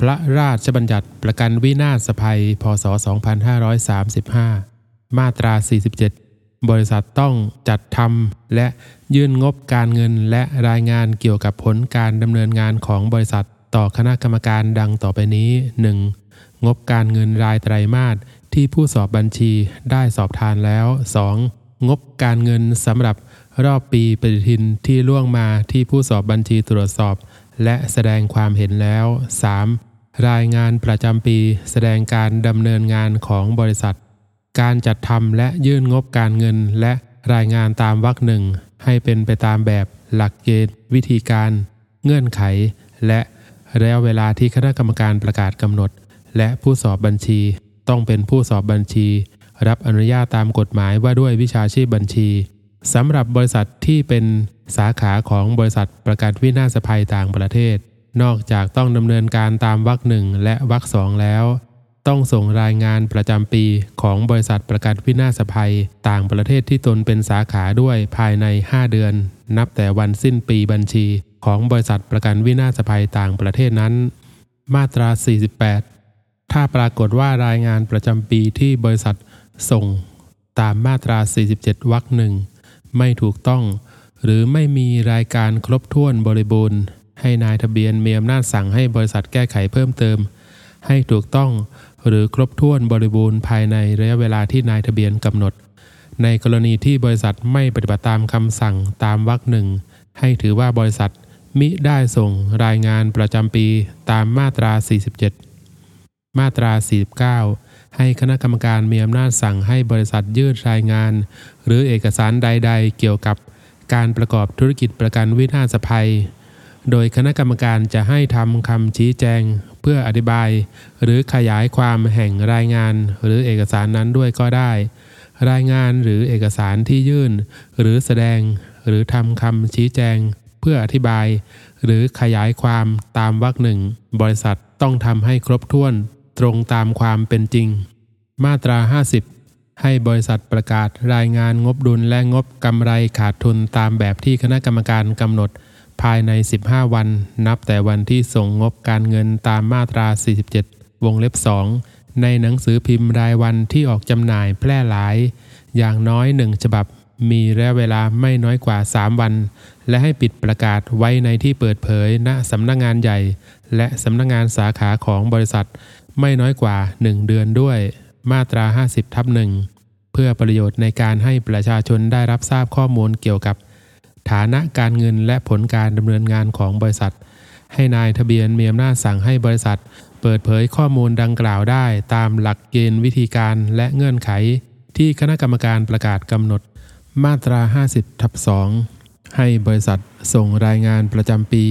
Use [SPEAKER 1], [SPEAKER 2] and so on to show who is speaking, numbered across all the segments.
[SPEAKER 1] พระราชบัญญัติประกันวินาศภัย พศ 2535 มาตรา 47 บริษัทต้องจัดทำและยื่นงบการเงินและรายงานเกี่ยวกับผลการดำเนินงานของบริษัทต่อคณะกรรมการดังต่อไปนี้ 1. งบการเงินรายไตรมาสที่ผู้สอบบัญชีได้สอบทานแล้ว 2. งบการเงินสำหรับรอบปีปฏิทินที่ล่วงมาที่ผู้สอบบัญชีตรวจสอบ และแสดงความเห็นแล้ว 3. รายงานประจำปีแสดงการดำเนินงานของบริษัท การจัดทำและยื่นงบการเงินและรายงานตามวรรคหนึ่งให้เป็นไปตามแบบหลักเกณฑ์วิธีการ เงื่อนไข และระยะเวลาที่คณะกรรมการประกาศกำหนด และผู้สอบบัญชีต้องเป็นผู้สอบบัญชี รับอนุญาตตามกฎหมายว่าด้วยวิชาชีพบัญชีสำหรับบริษัทที่เป็นสาขาของบริษัทประกันวินาศภัยต่างประเทศ นอกจากต้องดำเนินการตามวรรคหนึ่งและวรรคสองแล้ว ต้องส่งรายงานประจำปีของบริษัทประกันวินาศภัย ต่างประเทศที่ตนเป็นสาขาด้วยภายใน 5 เดือน นับแต่วันสิ้นปีบัญชี ของบริษัทประกันวินาศภัยต่างประเทศนั้น มาตรา 48 ถ้าปรากฏว่ารายงานประจำปีที่บริษัทส่งตามมาตรา 47 วรรคหนึ่งไม่ถูกต้อง หรือไม่มีรายการครบถ้วนบริบูรณ์ ให้นายทะเบียนมีอำนาจสั่งให้บริษัทแก้ไขเพิ่มเติม ให้ถูกต้องหรือครบถ้วนบริบูรณ์ภายในระยะเวลาที่นายทะเบียนกำหนด ในกรณีที่บริษัทไม่ปฏิบัติตามคำสั่งตามวรรคหนึ่งให้ถือว่าบริษัทมิได้ส่งรายงานประจำปีตามมาตรา 47 มาตรา 49 ให้คณะกรรมการมีอำนาจสั่งให้บริษัทยื่นรายงาน หรือเอกสารใด ๆ เกี่ยวกับการประกอบธุรกิจประกันวินาศภัย โดยคณะกรรมการจะให้ทำคำชี้แจง เพื่ออธิบาย หรือขยายความแห่งรายงาน หรือเอกสารนั้นด้วยก็ได้ รายงานหรือเอกสารที่ยื่น หรือแสดง หรือทำคำชี้แจง เพื่ออธิบาย หรือขยายความตามวรรคหนึ่งบริษัทต้องทำให้ครบถ้วน ตรงตามความเป็นจริง มาตรา 50ให้บริษัทประกาศรายงานงบดุลและงบกำไรขาดทุนตามแบบที่คณะกรรมการกำหนด ภายใน 15 วัน นับแต่วันที่ส่งงบการเงินตามมาตรา 47 วงเล็บ 2 ในหนังสือพิมพ์รายวันที่ออกจำหน่ายแพร่หลาย อย่างน้อยหนึ่งฉบับ มีระยะเวลาไม่น้อยกว่า 3 วัน และให้ปิดประกาศไว้ในที่เปิดเผยณสำนักงงานใหญ่ และสำนักงงานสาขาของบริษัท ไม่น้อยกว่า 1 เดือนด้วย มาตรา 50ทับหนึ่งเพื่อประโยชน์ในการให้ประชาชนได้รับทราบข้อมูลเกี่ยวกับ ฐานะการเงินและผลการดำเนินงานของบริษัท ให้นายทะเบียนมีอำนาจสั่งให้บริษัท เปิดเผยข้อมูลดังกล่าวได้ ตามหลักเกณฑ์วิธีการและเงื่อนไข ที่คณะกรรมการประกาศกำหนด มาตรา 50ทับ2ให้บริษัทส่งรายงานประจำปี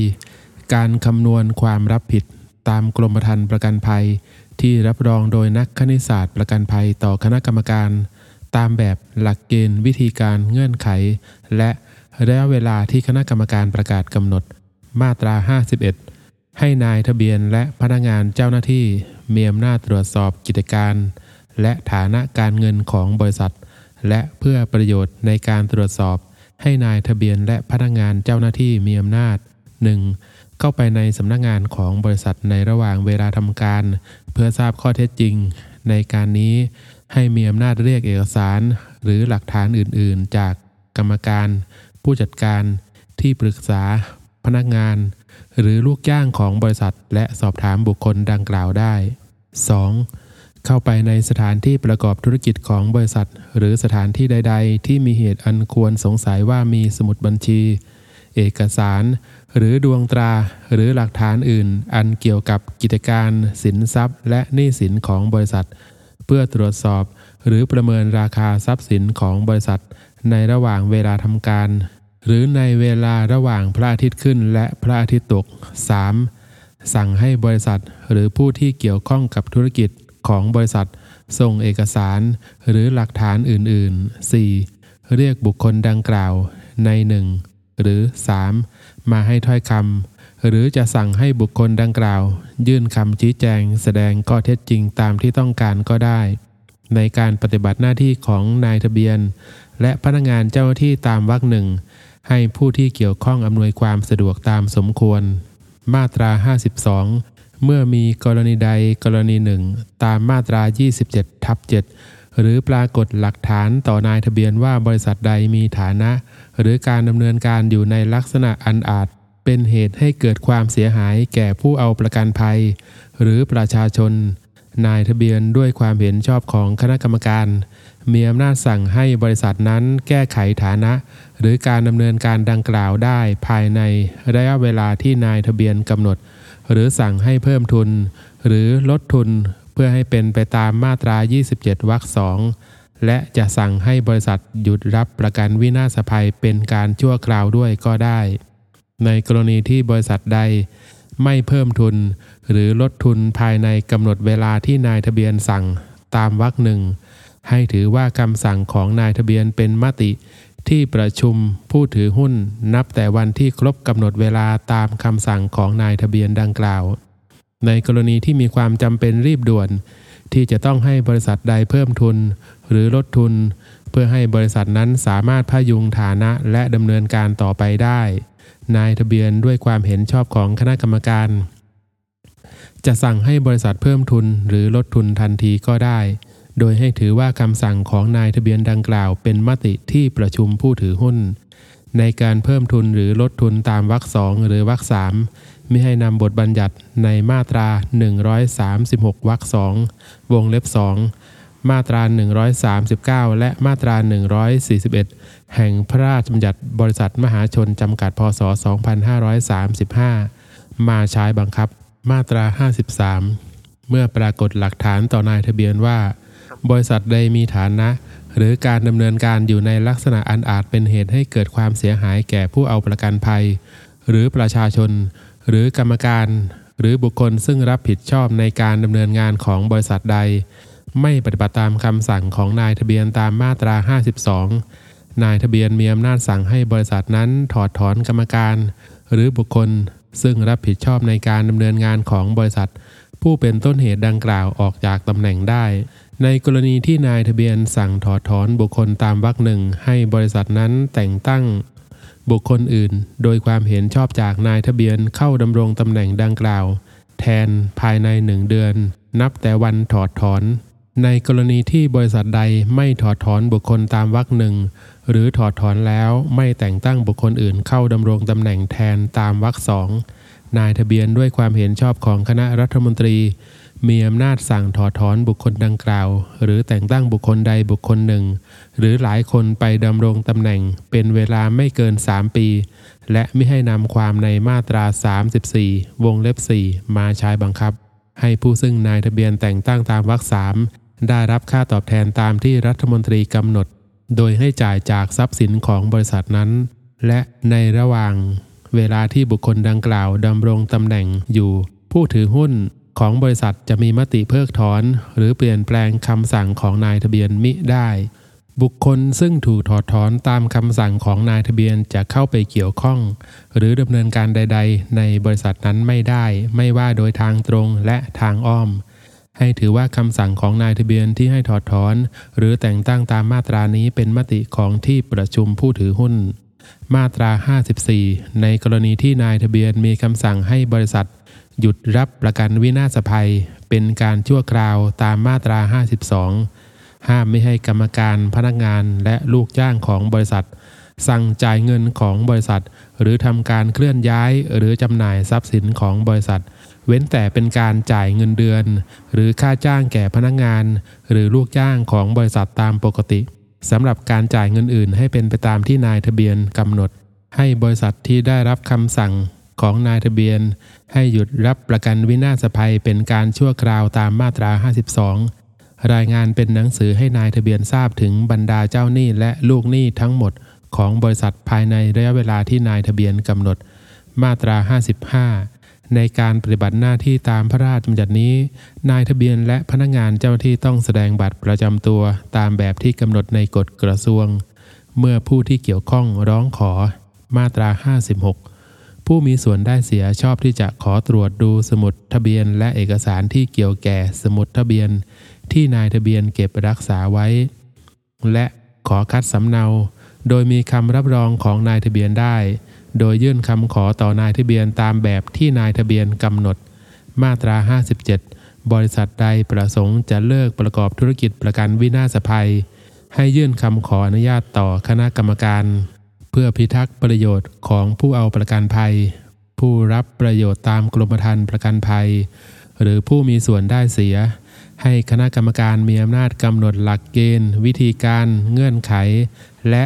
[SPEAKER 1] การคำนวณความรับผิดตามกรมธรรม์ประกันภัย ที่รับรองโดยนักคณิตศาสตร์ประกันภัยต่อคณะกรรมการ ตามแบบหลักเกณฑ์วิธีการเงื่อนไข และ ระยะเวลาที่คณะกรรมการประกาศกำหนด มาตรา 51 ให้นายทะเบียนและพนักงานเจ้าหน้าที่มีอำนาจตรวจสอบกิจการ และฐานะการเงินของบริษัท และเพื่อประโยชน์ในการตรวจสอบ ให้นายทะเบียนและพนักงานเจ้าหน้าที่มีอำนาจ 1. เข้าไปในสำนักงานของบริษัทในระหว่างเวลาทำการ เพื่อทราบข้อเท็จจริง ในการนี้ให้มีอำนาจเรียกเอกสาร หรือหลักฐานอื่น ๆ จากกรรมการ ผู้จัดการ ที่ปรึกษา พนักงาน หรือลูกจ้างของบริษัท และสอบถามบุคคลดังกล่าวได้ 2. เข้าไปในสถานที่ประกอบธุรกิจของบริษัท หรือสถานที่ใด ๆ ที่มีเหตุอันควรสงสัยว่ามีสมุดบัญชี เอกสาร หรือดวงตราหรือหลักฐานอื่น อันเกี่ยวกับกิจการ สินทรัพย์ และหนี้สินของบริษัท เพื่อตรวจสอบหรือประเมินราคาทรัพย์สินของบริษัท ในระหว่างเวลาทำการ หรือในเวลาระหว่างพระอาทิตย์ขึ้นและพระอาทิตย์ตก 3. สั่งให้บริษัทหรือผู้ที่เกี่ยวข้องกับธุรกิจของบริษัท ส่งเอกสารหรือหลักฐานอื่นๆ 4. เรียกบุคคลดังกล่าวใน 1 หรือ 3. มาให้ถ้อยคำหรือจะสั่งให้บุคคลดังกล่าว ยื่นคำชี้แจง แสดงข้อเท็จจริงตามที่ต้องการก็ได้ ในการปฏิบัติหน้าที่ของนายทะเบียน และพนักงานเจ้าหน้าที่ตามวรรคหนึ่ง ให้ผู้ที่เกี่ยวข้องอำนวยความสะดวกตามสมควร มาตรา 52 เมื่อมีกรณีใดกรณีหนึ่ง ตามมาตรา 27ทับ7หรือปรากฏหลักฐานต่อนายทะเบียนว่าบริษัทใดมีฐานะ หรือการดำเนินการอยู่ในลักษณะอันอาจ เป็นเหตุให้เกิดความเสียหายแก่ผู้เอาประกันภัย หรือประชาชน นายทะเบียนด้วยความเห็นชอบของคณะกรรมการ มีอำนาจสั่งให้บริษัทนั้นแก้ไขฐานะ หรือการดำเนินการดังกล่าวได้ภายในระยะเวลาที่นายทะเบียนกำหนด หรือสั่งให้เพิ่มทุน หรือลดทุนเพื่อให้เป็นไปตามมาตรา 27 วรรคสองและจะสั่งให้บริษัทหยุดรับประกันวินาศภัยเป็นการชั่วคราวด้วยก็ได้ ในกรณีที่บริษัทใดไม่เพิ่มทุน หรือลดทุนภายในกำหนดเวลาที่นายทะเบียนสั่งตามวรรคหนึ่ง ให้ถือว่าคำสั่งของนายทะเบียนเป็นมติ ที่ประชุมผู้ถือหุ้น นับแต่วันที่ครบกำหนดเวลาตามคำสั่งของนายทะเบียนดังกล่าว ในกรณีที่มีความจำเป็นรีบด่วน ที่จะต้องให้บริษัทใดเพิ่มทุน หรือลดทุน เพื่อให้บริษัทนั้นสามารถพยุงฐานะและดำเนินการต่อไปได้ นายทะเบียนด้วยความเห็นชอบของคณะกรรมการจะสั่งให้บริษัทเพิ่มทุนหรือลดทุนทันทีก็ได้ โดยให้ถือว่าคำสั่งของนายทะเบียนดังกล่าวเป็นมติที่ประชุมผู้ถือหุ้น ในการเพิ่มทุนหรือลดทุนตามวรรคสองหรือวรรคสามไม่ให้นำบทบัญญัติในมาตรา 136วรรคสองวงเล็บสองมาตรา 139 และมาตรา 141 แห่งพระราชบัญญัติบริษัทมหาชนจำกัดพศ 2535 มาใช้บังคับ มาตรา 53 เมื่อปรากฏหลักฐานต่อนายทะเบียนว่า บริษัทใดมีฐานะ หรือการดำเนินการอยู่ในลักษณะอันอาจเป็นเหตุให้เกิดความเสียหายแก่ผู้เอาประกันภัย หรือประชาชน หรือกรรมการ หรือบุคคลซึ่งรับผิดชอบในการดำเนินงานของบริษัทใด ไม่ปฏิบัติตามคำสั่งของนายทะเบียนตามมาตรา 52 นายทะเบียนมีอำนาจสั่งให้บริษัทนั้นถอดถอนกรรมการ หรือบุคคลซึ่งรับผิดชอบในการดำเนินงานของบริษัท ผู้เป็นต้นเหตุดังกล่าวออกจากตำแหน่งได้ ในกรณีที่นายทะเบียนสั่งถอดถอนบุคคลตามวรรคหนึ่งให้บริษัทนั้นแต่งตั้ง บุคคลอื่น โดยความเห็นชอบจากนายทะเบียนเข้าดำรงตำแหน่งดังกล่าว แทนภายในหนึ่งเดือน นับแต่วันถอดถอน ในกรณีที่บริษัทใดไม่ถอดถอนบุคคลตามวรรคหนึ่งหรือถอดถอนแล้วไม่แต่งตั้งบุคคลอื่นเข้าดำรงตำแหน่งแทนตามวรรคสอง นายทะเบียนด้วยความเห็นชอบของคณะรัฐมนตรี มีอำนาจสั่งถอดถอนบุคคลดังกล่าว หรือแต่งตั้งบุคคลใดบุคคลหนึ่ง หรือหลายคนไปดำรงตำแหน่งเป็นเวลาไม่เกิน 3 ปี และไม่ให้นำความในมาตรา 34 วงเล็บ 4 มาใช้บังคับ ให้ผู้ซึ่งนายทะเบียนแต่งตั้งตามวรรคสามได้รับค่าตอบแทนตามที่รัฐมนตรีกำหนด โดยให้จ่ายจากทรัพย์สินของบริษัทนั้น และในระหว่าง เวลาที่บุคคลดังกล่าวดำรงตำแหน่งอยู่ ผู้ถือหุ้นของบริษัทจะมีมติเพิกถอน หรือเปลี่ยนแปลงคำสั่งของนายทะเบียนมิได้ บุคคลซึ่งถูกถอดถอนตามคำสั่งของนายทะเบียนจะเข้าไปเกี่ยวข้อง หรือดำเนินการใด ๆ ในบริษัทนั้นไม่ได้ ไม่ว่าโดยทางตรงและทางอ้อม ให้ถือว่าคำสั่งของนายทะเบียนที่ให้ถอดถอน หรือแต่งตั้งตามมาตรานี้เป็นมติของที่ประชุมผู้ถือหุ้น มาตรา 54 ในกรณีที่นายทะเบียนมีคำสั่งให้บริษัท หยุดรับประกันวินาศภัย เป็นการชั่วคราวตามมาตรา 52 ห้ามไม่ให้กรรมการพนักงานและลูกจ้างของบริษัท สั่งจ่ายเงินของบริษัท หรือทำการเคลื่อนย้ายหรือจำหน่ายทรัพย์สินของบริษัท เว้นแต่เป็นการจ่ายเงินเดือน หรือค่าจ้างแก่พนักงาน หรือลูกจ้างของบริษัทตามปกติ สำหรับการจ่ายเงินอื่นให้เป็นไปตามที่นายทะเบียนกำหนด ให้บริษัทที่ได้รับคำสั่งของนายทะเบียน ให้หยุดรับประกันวินาศภัยเป็นการชั่วคราวตามมาตรา 52 รายงานเป็นหนังสือให้นายทะเบียนทราบถึงบรรดาเจ้าหนี้และลูกหนี้ทั้งหมดของบริษัทภายในระยะเวลาที่นายทะเบียนกำหนด มาตรา 55 ในการปฏิบัติหน้าที่ตามพระราชบัญญัตินี้ นายทะเบียนและพนักงานเจ้าหน้าที่ต้องแสดงบัตรประจำตัวตามแบบที่กำหนดในกฎกระทรวง เมื่อผู้ที่เกี่ยวข้องร้องขอ มาตรา 56 ผู้มีส่วนได้เสียชอบที่จะขอตรวจดูสมุดทะเบียนและเอกสารที่เกี่ยวแก่สมุดทะเบียน ที่นายทะเบียนเก็บรักษาไว้ และขอคัดสำเนา โดยมีคำรับรองของนายทะเบียนได้ โดยยื่นคำขอต่อนายทะเบียนตามแบบที่นายทะเบียนกำหนด มาตรา 57 บริษัทใดประสงค์จะเลิกประกอบธุรกิจประกันวินาศภัย ให้ยื่นคำขออนุญาตต่อคณะกรรมการ เพื่อพิทักษ์ประโยชน์ของผู้เอาประกันภัย ผู้รับประโยชน์ตามกรมธรรม์ประกันภัย หรือผู้มีส่วนได้เสีย ให้คณะกรรมการมีอำนาจกำหนดหลักเกณฑ์ วิธีการ เงื่อนไข และ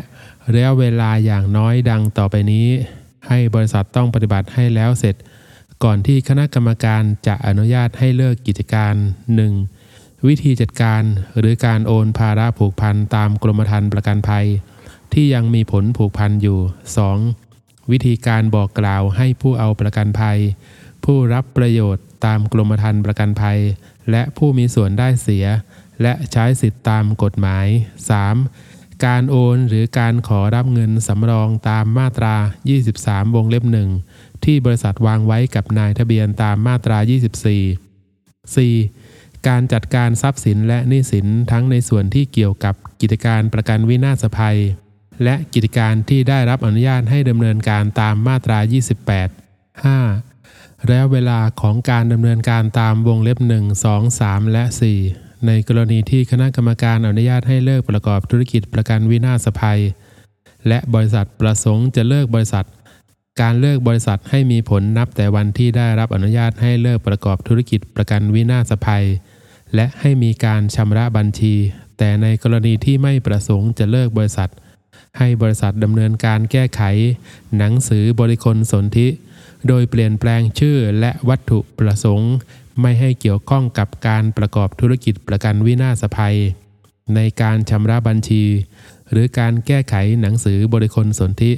[SPEAKER 1] ระยะเวลาอย่างน้อยดังต่อไปนี้ ให้บริษัทต้องปฏิบัติให้แล้วเสร็จ ก่อนที่คณะกรรมการจะอนุญาตให้เลิกกิจการ 1. วิธีจัดการหรือการโอนภาระผูกพันตามกรมธรรม์ประกันภัย ที่ยังมีผลผูกพันอยู่ 2. วิธีการบอกกล่าวให้ผู้เอาประกันภัย ผู้รับประโยชน์ตามกรมธรรม์ประกันภัย และผู้มีส่วนได้เสีย และใช้สิทธิตามกฎหมาย 3. การโอนหรือการขอรับเงินสำรองตามมาตรา 23 วงเล็บหนึ่งที่บริษัทวางไว้กับนายทะเบียนตามมาตรา 24 4. การจัดการทรัพย์สินและหนี้สินทั้งในส่วนที่เกี่ยวกับกิจการประกันวินาศภัย และกิจการที่ได้รับอนุญาตให้ดำเนินการตามมาตรา 28 5. ระยะเวลาของการดำเนินการตามวงเล็บ 1 2 3 และ 4 ในกรณีที่คณะกรรมการอนุญาตให้เลิกประกอบธุรกิจประกันวินาศภัย และบริษัทประสงค์จะเลิกบริษัท การเลิกบริษัทให้มีผลนับแต่วันที่ได้รับอนุญาตให้เลิกประกอบธุรกิจประกันวินาศภัย และให้มีการชำระบัญชี แต่ในกรณีที่ไม่ประสงค์จะเลิกบริษัท ให้บริษัทดำเนินการแก้ไข หนังสือบริคลสนธิโดยเปลี่ยนแปลงชื่อและวัตถุประสงค์ ไม่ให้เกี่ยวข้องกับการประกอบธุรกิจประกันวินาศภัย ในการชำระบัญชี หรือการแก้ไขหนังสือบริคลสนธิ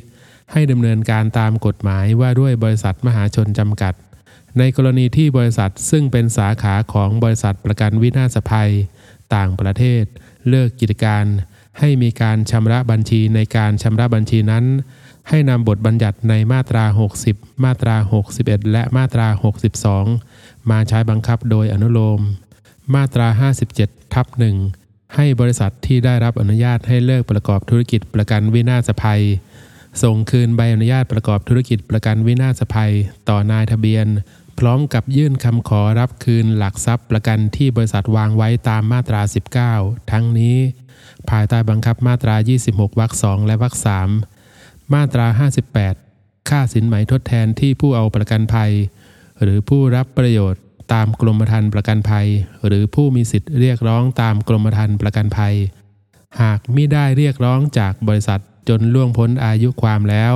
[SPEAKER 1] ให้ดำเนินการตามกฎหมายว่าด้วยบริษัทมหาชนจำกัด ในกรณีที่บริษัทซึ่งเป็นสาขาของบริษัทประกันวินาศภัย ต่างประเทศ เลิกกิจการ ให้มีการชำระบัญชีในการชำระบัญชีนั้นให้นำบทบัญญัติในมาตรา 60 มาตรา 61 และมาตรา 62 มาใช้บังคับโดยอนุโลม มาตรา 57 ทับหนึ่งให้บริษัทที่ได้รับอนุญาตให้เลิกประกอบธุรกิจประกันวินาศภัย ส่งคืนใบอนุญาตประกอบธุรกิจประกันวินาศภัย ต่อนายทะเบียน พร้อมกับยื่นคำขอรับคืนหลักทรัพย์ประกันที่บริษัทวางไว้ตามมาตรา 19 ทั้งนี้ ภายใต้บังคับมาตรา 26 วรรคสองและวรรคสามมาตรา 58 ค่าสินไหมทดแทนที่ผู้เอาประกันภัย หรือผู้รับประโยชน์ตามกรมธรรม์ประกันภัย หรือผู้มีสิทธิ์เรียกร้องตามกรมธรรม์ประกันภัย หากไมิได้เรียกร้องจากบริษัทจนล่วงพ้นอายุความแล้ว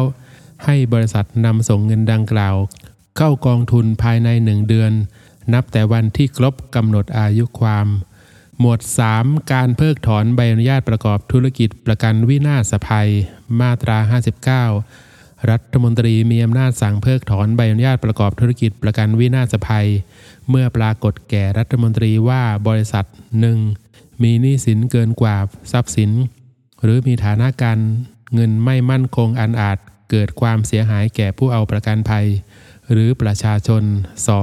[SPEAKER 1] ให้บริษัทนำส่งเงินดังกล่าว เข้ากองทุนภายในหนึ่งเดือน นับแต่วันที่ครบกำหนดอายุความ หมวด 3 การเพิกถอนใบอนุญาตประกอบธุรกิจประกันวินาศภัย มาตรา 59 รัฐมนตรีมีอำนาจสั่งเพิกถอนใบอนุญาตประกอบธุรกิจประกันวินาศภัย เมื่อปรากฏแก่รัฐมนตรีว่าบริษัท 1. มีหนี้สินเกินกว่าทรัพย์สิน หรือมีฐานะการเงินไม่มั่นคงอันอาจเกิดความเสียหายแก่ผู้เอาประกันภัย หรือประชาชน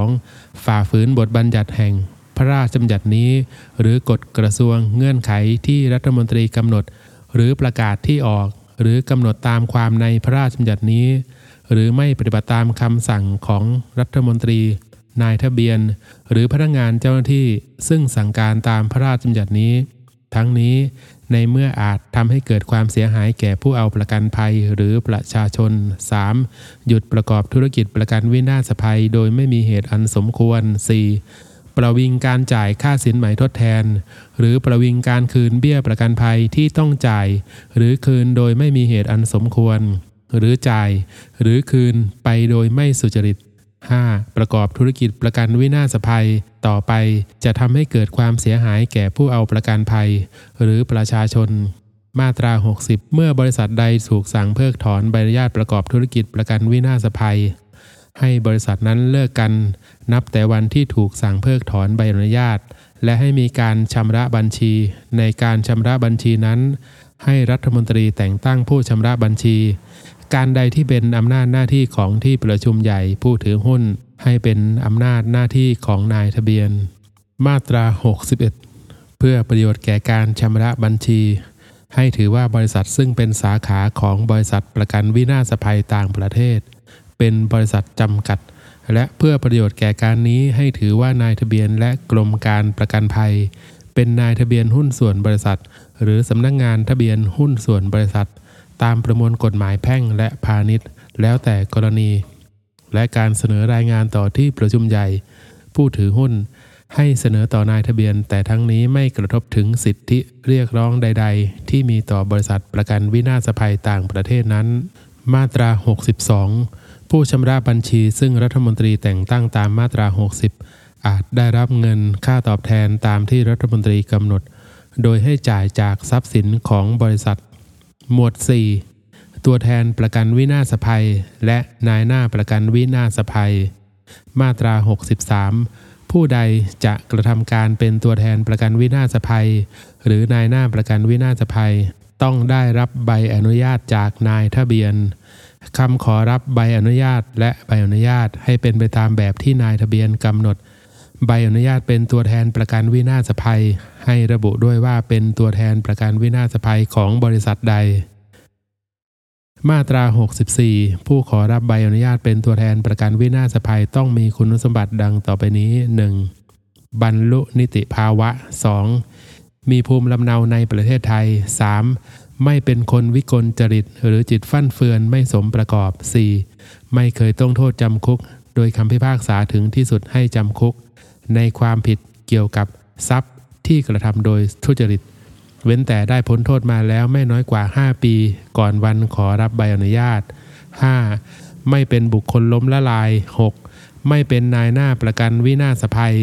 [SPEAKER 1] 2. ฝ่าฝืนบทบัญญัติแห่ง พระราชบัญญัตินี้ หรือกฎกระทรวงเงื่อนไขที่รัฐมนตรีกำหนด หรือประกาศที่ออก หรือกำหนดตามความในพระราชบัญญัตินี้ หรือไม่ปฏิบัติตามคำสั่งของรัฐมนตรี นายทะเบียน หรือพนักงานเจ้าหน้าที่ซึ่งสั่งการตามพระราชบัญญัตินี้ ทั้งนี้ในเมื่ออาจทำให้เกิดความเสียหายแก่ผู้เอาประกันภัยหรือประชาชน 3. หยุดประกอบธุรกิจประกันวินาศภัย โดยไม่มีเหตุอันสมควร 4. ประวิงการจ่ายค่าสินไหมทดแทน หรือประวิงการคืนเบี้ยประกันภัยที่ต้องจ่าย หรือคืนโดยไม่มีเหตุอันสมควร หรือจ่าย หรือคืนไปโดยไม่สุจริต 5. ประกอบธุรกิจประกันวินาศภัย ต่อไปจะทำให้เกิดความเสียหายแก่ผู้เอาประกันภัย หรือประชาชน มาตรา 60 เมื่อบริษัทใดถูกสั่งเพิกถอนใบอนุญาตประกอบธุรกิจประกันวินาศภัย ให้บริษัทนั้นเลิกกัน นับแต่วันที่ถูกสั่งเพิกถอนใบอนุญาต และให้มีการชำระบัญชี ในการชำระบัญชีนั้น ให้รัฐมนตรีแต่งตั้งผู้ชำระบัญชี การใดที่เป็นอำนาจหน้าที่ของที่ประชุมใหญ่ผู้ถือหุ้น ให้เป็นอำนาจหน้าที่ของนายทะเบียน มาตรา 61 เพื่อประโยชน์แก่การชำระบัญชี ให้ถือว่าบริษัทซึ่งเป็นสาขาของบริษัทประกันวินาศภัยต่างประเทศ เป็นบริษัทจำกัด และเพื่อประโยชน์แก่การนี้ให้ถือว่านายทะเบียนและกรมการประกันภัย เป็นนายทะเบียนหุ้นส่วนบริษัท หรือสำนักงงานทะเบียนหุ้นส่วนบริษัท ตามประมวลกฎหมายแพ่งและพาณิชย์ แล้วแต่กรณี และการเสนอรายงานต่อที่ประชุมใหญ่ ผู้ถือหุ้นให้เสนอต่อนายทะเบียน แต่ทั้งนี้ไม่กระทบถึงสิทธิเรียกร้องใด ๆ ที่มีต่อบริษัทประกันวินาศภัยต่างประเทศนั้น มาตรา 62 ผู้ชำระบัญชีซึ่งรัฐมนตรีแต่งตั้งตามมาตรา 60 อาจได้รับเงินค่าตอบแทนตามที่รัฐมนตรีกำหนด โดยให้จ่ายจากทรัพย์สินของบริษัท หมวด 4 ตัวแทนประกันวินาศภัย และนายหน้าประกันวินาศภัย มาตรา 63 ผู้ใดจะกระทำการเป็นตัวแทนประกันวินาศภัย หรือนายหน้าประกันวินาศภัย ต้องได้รับใบอนุญาตจากนายทะเบียน คำขอรับใบอนุญาตและใบอนุญาตให้เป็นไปตามแบบที่นายทะเบียนกำหนด ใบอนุญาตเป็นตัวแทนประกันวินาศภัย ให้ระบุด้วยว่าเป็นตัวแทนประกันวินาศภัยของบริษัทใด มาตรา 64 ผู้ขอรับใบอนุญาตเป็นตัวแทนประกันวินาศภัยต้องมีคุณสมบัติดังต่อไปนี้ 1. บรรลุนิติภาวะ 2. มีภูมิลำเนาในประเทศไทย 3. ไม่เป็นคนวิกลจริต หรือจิตฟั่นเฟือนไม่สมประกอบ 4. ไม่เคยต้องโทษจำคุก โดยคำพิพากษาถึงที่สุดให้จำคุก ในความผิดเกี่ยวกับทรัพย์ที่กระทำโดยทุจริต เว้นแต่ได้พ้นโทษมาแล้วไม่น้อยกว่า 5 ปี ก่อนวันขอรับใบอนุญาต 5. ไม่เป็นบุคคลล้มละลาย 6. ไม่เป็นนายหน้าประกันวินาศภัย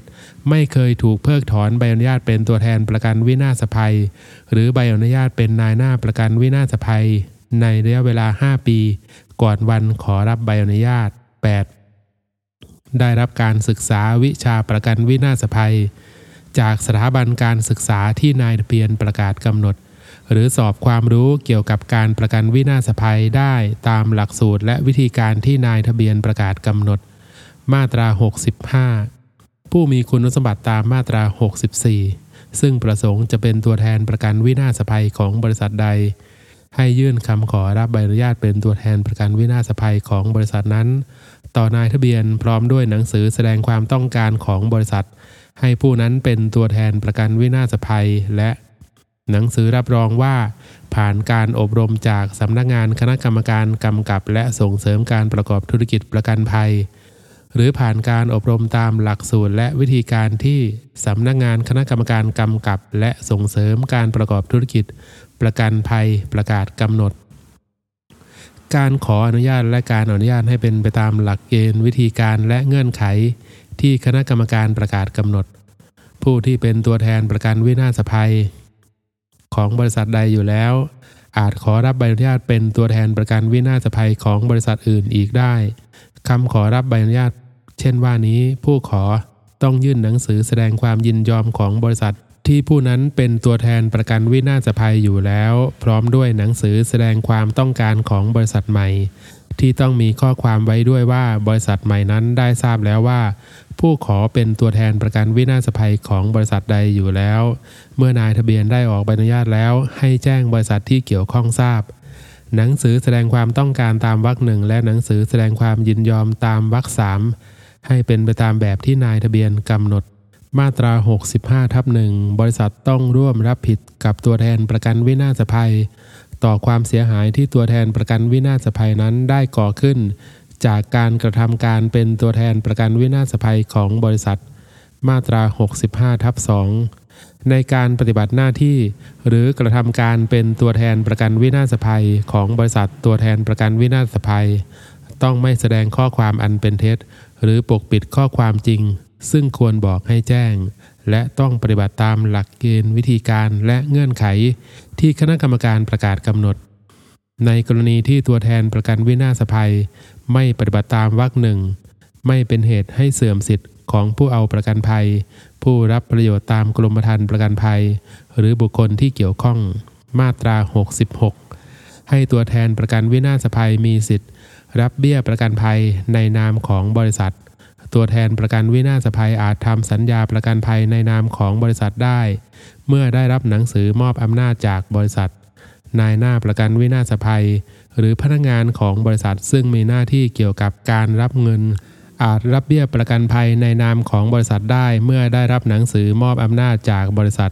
[SPEAKER 1] 7. ไม่เคยถูกเพิกถอนใบอนุญาตเป็นตัวแทนประกันวินาศภัย หรือใบอนุญาตเป็นนายหน้าประกันวินาศภัย ในระยะเวลา 5 ปี ก่อนวันขอรับใบอนุญาต 8. ได้รับการศึกษาวิชาประกันวินาศภัย จากสถาบันการศึกษาที่นายทะเบียนประกาศกำหนดหรือสอบความรู้เกี่ยวกับการประกันวินาศภัยได้ตามหลักสูตรและวิธีการที่นายทะเบียนประกาศกำหนด มาตรา 65 ผู้มีคุณสมบัติตามมาตรา 64 ซึ่งประสงค์จะเป็นตัวแทนประกันวินาศภัยของบริษัทใด ให้ยื่นคำขอรับใบอนุญาตเป็นตัวแทนประกันวินาศภัยของบริษัทนั้น ต่อนายทะเบียนพร้อมด้วยหนังสือแสดงความต้องการของบริษัท ให้ผู้นั้นเป็นตัวแทนประกันวินาศภัยและหนังสือรับรองว่า ผ่านการอบรมจากสำนักงานคณะกรรมการกำกับ และส่งเสริมการประกอบธุรกิจประกันภัย หรือผ่านการอบรมตามหลักสูตรและวิธีการที่สำนักงานคณะกรรมการกำกับ และส่งเสริมการประกอบธุรกิจ ประกันภัยประกาศกำหนด การขออนุญาตและการอนุญาตให้เป็นไปตามหลักเกณฑ์วิธีการและเงื่อนไข ที่คณะกรรมการประกาศกำหนด ผู้ที่เป็นตัวแทนประกันวินาศภัย ของบริษัทใดอยู่แล้ว อาจขอรับใบอนุญาตเป็นตัวแทนประกันวินาศภัยของบริษัทอื่นอีกได้ คำขอรับใบอนุญาต เช่นว่านี้ผู้ขอต้องยื่นหนังสือแสดงความยินยอมของบริษัท ที่ผู้นั้นเป็นตัวแทนประกันวินาศภัยอยู่แล้ว พร้อมด้วยหนังสือแสดงความต้องการของบริษัทใหม่ ที่ต้องมีข้อความไว้ด้วยว่าบริษัทใหม่นั้นได้ทราบแล้วว่า ผู้ขอเป็นตัวแทนประกันวินาศภัยของบริษัทใดอยู่แล้ว เมื่อนายทะเบียนได้ออกใบอนุญาตแล้ว ให้แจ้งบริษัทที่เกี่ยวข้องทราบ หนังสือแสดงความต้องการตามวรรคหนึ่งและหนังสือแสดงความยินยอมตามวรรคสามให้เป็นไปตามแบบที่นายทะเบียนกำหนด มาตรา 65ทับหนึ่งบริษัทต้องร่วมรับผิดกับตัวแทนประกันวินาศภัย ต่อความเสียหายที่ตัวแทนประกันวินาศภัยนั้นได้ก่อขึ้น จากการกระทำการเป็นตัวแทนประกันวินาศภัยของบริษัท มาตรา 65ทับ2 ในการปฏิบัติหน้าที่ หรือกระทำการเป็นตัวแทนประกันวินาศภัยของบริษัทตัวแทนประกันวินาศภัย ต้องไม่แสดงข้อความอันเป็นเท็จ หรือปกปิดข้อความจริง ซึ่งควรบอกให้แจ้ง และต้องปฏิบัติตามหลักเกณฑ์วิธีการและเงื่อนไข ที่คณะกรรมการประกาศกำหนด ในกรณีที่ตัวแทนประกันวินาศภัย ไม่ปฏิบัติตามวรรคหนึ่งไม่เป็นเหตุให้เสื่อมสิทธิ์ของผู้เอาประกันภัย ผู้รับประโยชน์ตามกรมธรรม์ประกันภัย หรือบุคคลที่เกี่ยวข้องมาตรา 66 ให้ตัวแทนประกันวินาศภัยมีสิทธิ์ รับเบี้ยประกันภัยในนามของบริษัท ตัวแทนประกันวินาศภัยอาจทำสัญญาประกันภัยในนามของบริษัทได้ เมื่อได้รับหนังสือมอบอำนาจจากบริษัท นายหน้าประกันวินาศภัย หรือพนักงานของบริษัทซึ่งมีหน้าที่เกี่ยวกับการรับเงิน อาจรับเบี้ยประกันภัยในนามของบริษัทได้ เมื่อได้รับหนังสือมอบอำนาจจากบริษัท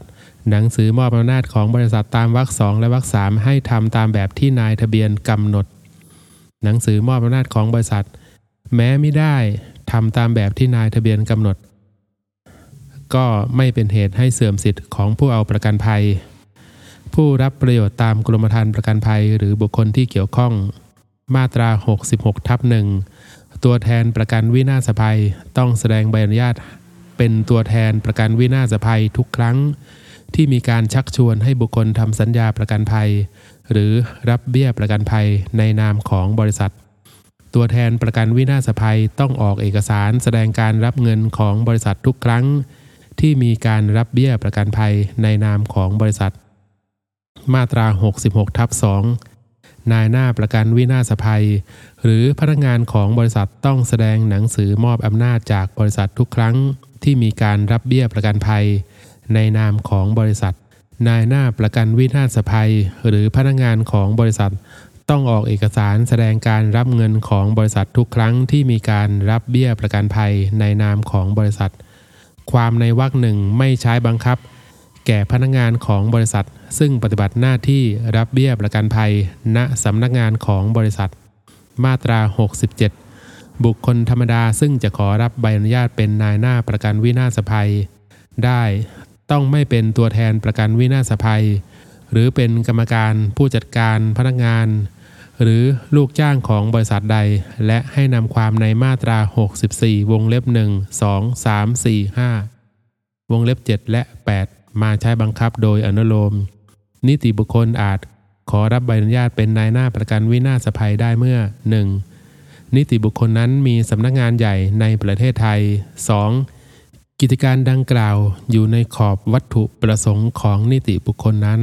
[SPEAKER 1] หนังสือมอบอำนาจของบริษัทตามวรรคสองและวรรคสามให้ทำตามแบบที่นายทะเบียนกำหนด หนังสือมอบอำนาจของบริษัท แม้ไม่ได้ทำตามแบบที่นายทะเบียนกำหนด ก็ไม่เป็นเหตุให้เสื่อมสิทธิ์ของผู้เอาประกันภัย ผู้รับประโยชน์ตามกรมธรรม์ประกันภัย หรือบุคคลที่เกี่ยวข้อง มาตรา 66ทับหนึ่ง ตัวแทนประกันวินาศภัย ต้องแสดงใบอนุญาต เป็นตัวแทนประกันวินาศภัยทุกครั้ง ที่มีการชักชวนให้บุคคลทำสัญญาประกันภัย หรือรับเบี้ยประกันภัยในนามของบริษัท ตัวแทนประกันวินาศภัยต้องออกเอกสารแสดงการรับเงินของบริษัททุกครั้ง ที่มีการรับเบี้ยประกันภัยในนามของบริษัท มาตรา 66ทับ2นายหน้าประกันวินาศภัย หรือพนักงานของบริษัทต้องแสดงหนังสือมอบอำนาจจากบริษัททุกครั้ง ที่มีการรับเบี้ยประกันภัย ในนามของบริษัท นายหน้าประกันวินาศภัย หรือพนักงานของบริษัท ต้องออกเอกสารแสดงการรับเงินของบริษัททุกครั้งที่มีการรับเบี้ยประกันภัยในนามของบริษัท ความในวรรคหนึ่งไม่ใช้บังคับ แก่พนักงานของบริษัท ซึ่งปฏิบัติหน้าที่รับเบี้ยประกันภัย ณสำนักงานของบริษัท มาตรา 67 บุคคลธรรมดาซึ่งจะขอรับใบอนุญาตเป็นนายหน้าประกันวินาศภัย ได้ต้องไม่เป็นตัวแทนประกันวินาศภัย หรือเป็นกรรมการผู้จัดการพนักงาน หรือลูกจ้างของบริษัทใด และให้นำความในมาตรา 64 วงเล็บ 1 2 3 4 5 วงเล็บ 7 และ 8 มาใช้บังคับโดยอนุโลม นิติบุคคลอาจ ขอรับใบอนุญาตเป็นนายหน้าประกันวินาศภัยได้เมื่อ 1. นิติบุคคลนั้นมีสำนักงานใหญ่ในประเทศไทย 2. กิจการดังกล่าวอยู่ในขอบวัตถุประสงค์ของนิติบุคคลนั้น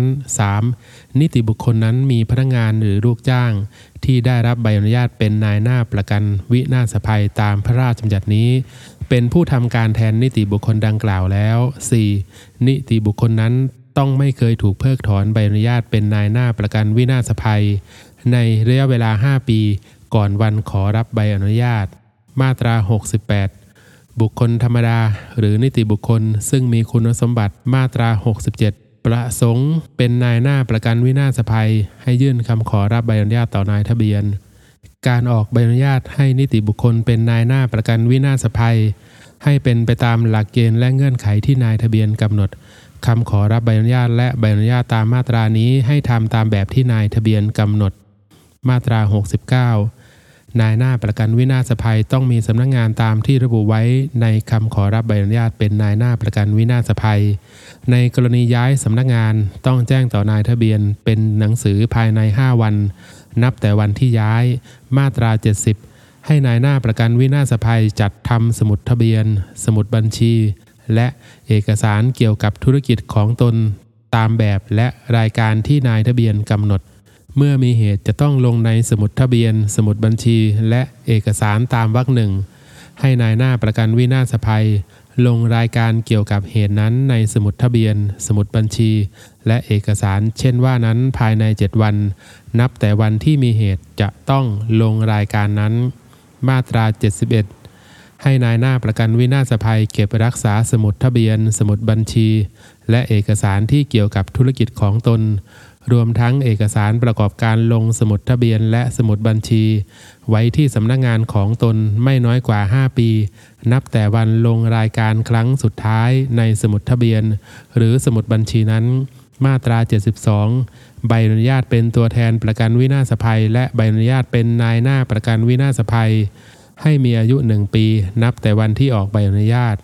[SPEAKER 1] 3. นิติบุคคลนั้นมีพนักงานหรือลูกจ้าง ที่ได้รับใบอนุญาตเป็นนายหน้าประกันวินาศภัยตามพระราชบัญญัตินี้เป็นผู้ทำการแทนนิติบุคคลดังกล่าวแล้ว 4. นิติบุคคลนั้น ต้องไม่เคยถูกเพิกถอนใบอนุญาตเป็นนายหน้าประกันวินาศภัย ในระยะเวลา 5 ปี ก่อนวันขอรับใบอนุญาต มาตรา 68 บุคคลธรรมดา หรือนิติบุคคล ซึ่งมีคุณสมบัติมาตรา 67 ประสงค์เป็นนายหน้าประกันวินาศภัย ให้ยื่นคำขอรับใบอนุญาตต่อนายทะเบียน การออกใบอนุญาตให้นิติบุคคลเป็นนายหน้าประกันวินาศภัย ให้เป็นไปตามหลักเกณฑ์และเงื่อนไขที่นายทะเบียนกำหนด คำขอรับใบอนุญาตและใบอนุญาตตามมาตรานี้ให้ทำตามแบบที่นายทะเบียนกำหนด มาตรา 69 นายหน้าประกันวินาศภัยต้องมีสำนักงงานตามที่ระบุไว้ในคำขอรับใบอนุญาตเป็นนายหน้าประกันวินาศภัย ในกรณีย้ายสำนักงานต้องแจ้งต่อนายทะเบียนเป็นหนังสือภายใน 5 วัน นับแต่วันที่ย้าย มาตรา 70ให้นายหน้าประกันวินาศภัยจัดทำสมุดทะเบียน สมุดบัญชี และเอกสารเกี่ยวกับธุรกิจของตน ตามแบบและรายการที่นายทะเบียนกำหนด เมื่อมีเหตุจะต้องลงในสมุดทะเบียน สมุดบัญชี และเอกสารตามวรรคหนึ่ง ให้นายหน้าประกันวินาศภัย ลงรายการเกี่ยวกับเหตุนั้นในสมุดทะเบียน สมุดบัญชี และเอกสารเช่นว่านั้นภายใน 7 วัน นับแต่วันที่มีเหตุจะต้องลงรายการนั้น มาตรา 71 ให้นายหน้าประกันวินาศภัยเก็บรักษาสมุดทะเบียน สมุดบัญชี และเอกสารที่เกี่ยวกับธุรกิจของตน รวมทั้งเอกสารประกอบการลงสมุดทะเบียนและสมุดบัญชี ไว้ที่สำนักงงานของตนไม่น้อยกว่า 5 ปี นับแต่วันลงรายการครั้งสุดท้ายในสมุดทะเบียน หรือสมุดบัญชีนั้นมาตรา 72 ใบอนุญาตเป็นตัวแทนประกันวินาศภัย และใบอนุญาตเป็นนายหน้าประกันวินาศภัย ให้มีอายุ1ปีนับแต่วันที่ออกใบอนุญาต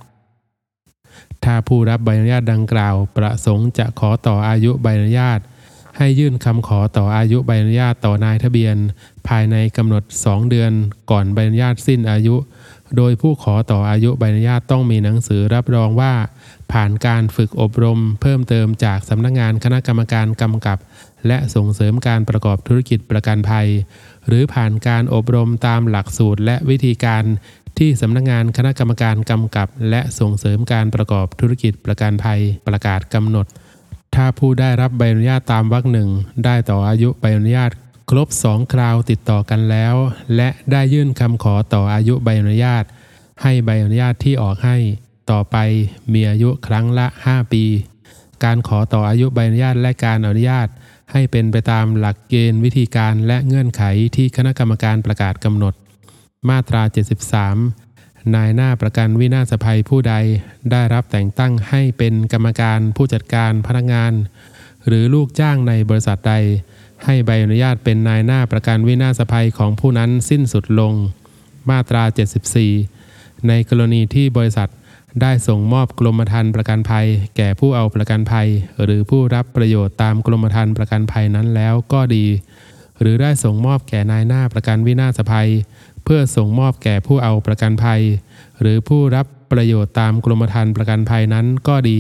[SPEAKER 1] ถ้าผู้รับใบอนุญาตดังกล่าว ประสงค์จะขอต่ออายุใบอนุญาต ให้ยื่นคำขอต่ออายุใบอนุญาตต่อนายทะเบียน ภายในกำหนด 2 เดือนก่อนใบอนุญาตสิ้นอายุ โดยผู้ขอต่ออายุใบอนุญาตต้องมีหนังสือรับรองว่า ผ่านการฝึกอบรม เพิ่มเติมจากสำนักงงานคณะกรรมการกำกับ และส่งเสริมการประกอบธุรกิจประกันภัย หรือผ่านการอบรมตามหลักสูตรและวิธีการที่สำนักงงานคณะกรรมการกำกับ และส่งเสริมการประกอบธุรกิจประกันภัยประกาศกำหนด ถ้าผู้ได้รับใบอนุญาตตามวรรคหนึ่งได้ต่ออายุใบอนุญาต ครบ2คราวติดต่อกันแล้ว และได้ยื่นคำขอต่ออายุใบอนุญาต ให้ใบอนุญาตที่ออกให้ ต่อไปมีอายุครั้งละ 5 ปี การขอต่ออายุใบอนุญาตและการอนุญาต ให้เป็นไปตามหลักเกณฑ์วิธีการและเงื่อนไขที่คณะกรรมการประกาศกำหนด มาตรา 73 นายหน้าประกันวินาศภัยผู้ใดได้รับแต่งตั้งให้เป็นกรรมการผู้จัดการพนักงาน หรือลูกจ้างในบริษัทใด ให้ใบอนุญาตเป็นนายหน้าประกันวินาศภัยของผู้นั้นสิ้นสุดลง มาตรา 74 ในกรณีที่บริษัท ได้ส่งมอบกรมธรรม์ประกันภัย แก่ผู้เอาประกันภัย หรือผู้รับประโยชน์ตามกรมธรรม์ประกันภัยนั้นแล้วก็ดี หรือได้ส่งมอบแก่นายหน้าประกันวินาศภัย เพื่อส่งมอบแก่ผู้เอาประกันภัย หรือผู้รับประโยชน์ตามกรมธรรม์ประกันภัยนั้นก็ดี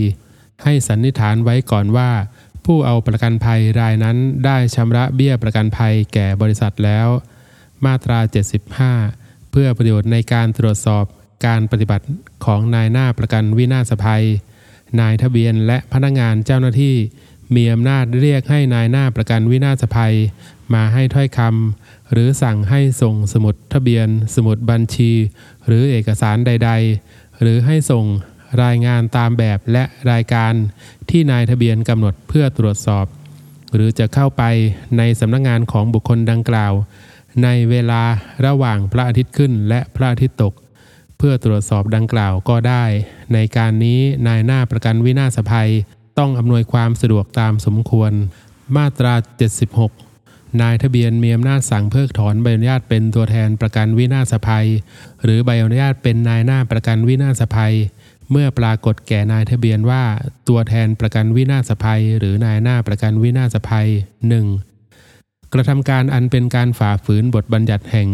[SPEAKER 1] ให้สันนิษฐานไว้ก่อนว่า ผู้เอาประกันภัยรายนั้นได้ชำระเบี้ยประกันภัยแก่บริษัทแล้ว มาตรา 75 เพื่อประโยชน์ในการตรวจสอบ การปฏิบัติของนายหน้าประกันวินาศภัย นายทะเบียนและพนักงานเจ้าหน้าที่ มีอำนาจเรียกให้นายหน้าประกันวินาศภัย มาให้ถ้อยคำหรือสั่งให้ส่งสมุดทะเบียน สมุดบัญชี หรือเอกสารใด ๆ หรือให้ส่งรายงานตามแบบและรายการที่นายทะเบียนกำหนดเพื่อตรวจสอบ หรือจะเข้าไปในสำนักงงานของบุคคลดังกล่าว ในเวลาระหว่างพระอาทิตย์ขึ้นและพระอาทิตย์ตก เพื่อตรวจสอบดังกล่าวก็ได้ ในการนี้นายหน้าประกันวินาศภัย ต้องอำนวยความสะดวกตามสมควร มาตรา 76 นายทะเบียนมีอำนาจสั่งเพิกถอนใบอนุญาตเป็นตัวแทนประกันวินาศภัย หรือใบอนุญาตเป็นนายหน้าประกันวินาศภัย เมื่อปรากฏแก่นายทะเบียนว่า ตัวแทนประกันวินาศภัย หรือนายหน้าประกันวินาศภัย 1. กระทำการอันเป็นการฝ่าฝืนบทบัญญัติแห่ง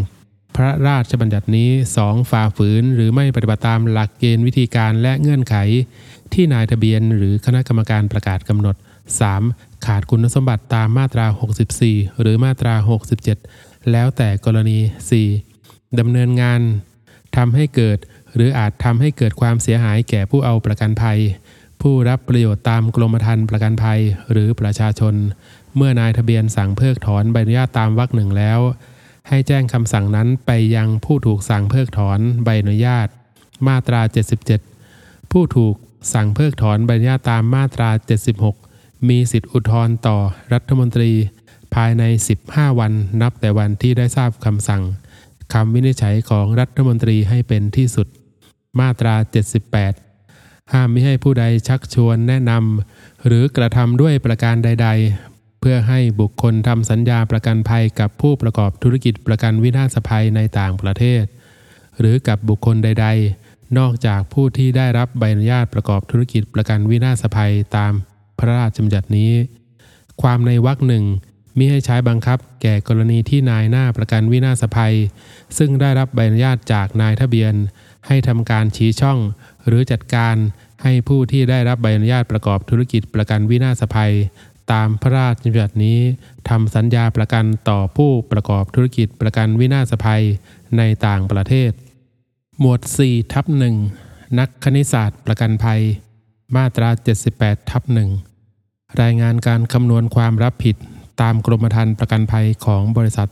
[SPEAKER 1] พระราชบัญญัตินี้ 2. ฝ่าฝืนหรือไม่ปฏิบัติตามหลักเกณฑ์วิธีการและเงื่อนไข ที่นายทะเบียนหรือคณะกรรมการประกาศกำหนด 3. ขาดคุณสมบัติตามมาตรา 64 หรือมาตรา 67 แล้วแต่กรณี 4. ดำเนินงานทำให้เกิด หรืออาจทำให้เกิดความเสียหายแก่ผู้เอาประกันภัย ผู้รับประโยชน์ตามกรมธรรม์ประกันภัยหรือประชาชน เมื่อนายทะเบียนสั่งเพิกถอนใบอนุญาตตามวรรคหนึ่งแล้ว ให้แจ้งคำสั่งนั้นไปยังผู้ถูกสั่งเพิกถอนใบอนุญาต มาตรา 77 ผู้ถูกสั่งเพิกถอนใบอนุญาตตามมาตรา 76 มีสิทธิอุทธรณ์ต่อรัฐมนตรี ภายใน 15 วันนับแต่วันที่ได้ทราบคำสั่งคำวินิจฉัยของรัฐมนตรีให้เป็นที่สุด มาตรา 78 ห้ามไม่ให้ผู้ใดชักชวนแนะนำหรือกระทำด้วยประการใด ๆ เพื่อให้บุคคลทำสัญญาประกันภัยกับผู้ประกอบธุรกิจประกันวินาศภัยในต่างประเทศ หรือกับบุคคลใด ๆ นอกจากผู้ที่ได้รับใบอนุญาตประกอบธุรกิจประกันวินาศภัยตามพระราชบัญญัตินี้ ความในวรรคหนึ่งมิให้ใช้บังคับแก่กรณีที่นายหน้าประกันวินาศภัย ซึ่งได้รับใบอนุญาตจากนายทะเบียน ให้ทำการชี้ช่อง หรือจัดการให้ผู้ที่ได้รับใบอนุญาตประกอบธุรกิจประกันวินาศภัย ตามพระราชบัญญัตินี้ทำสัญญาประกันต่อผู้ประกอบธุรกิจประกันวินาศภัยในต่างประเทศ หมวด4ทับหนึ่งนักคณิตศาสตร์ประกันภัย มาตรา 78ทับหนึ่งรายงานการคำนวณความรับผิดตามกรมธรรม์ประกันภัยของบริษัท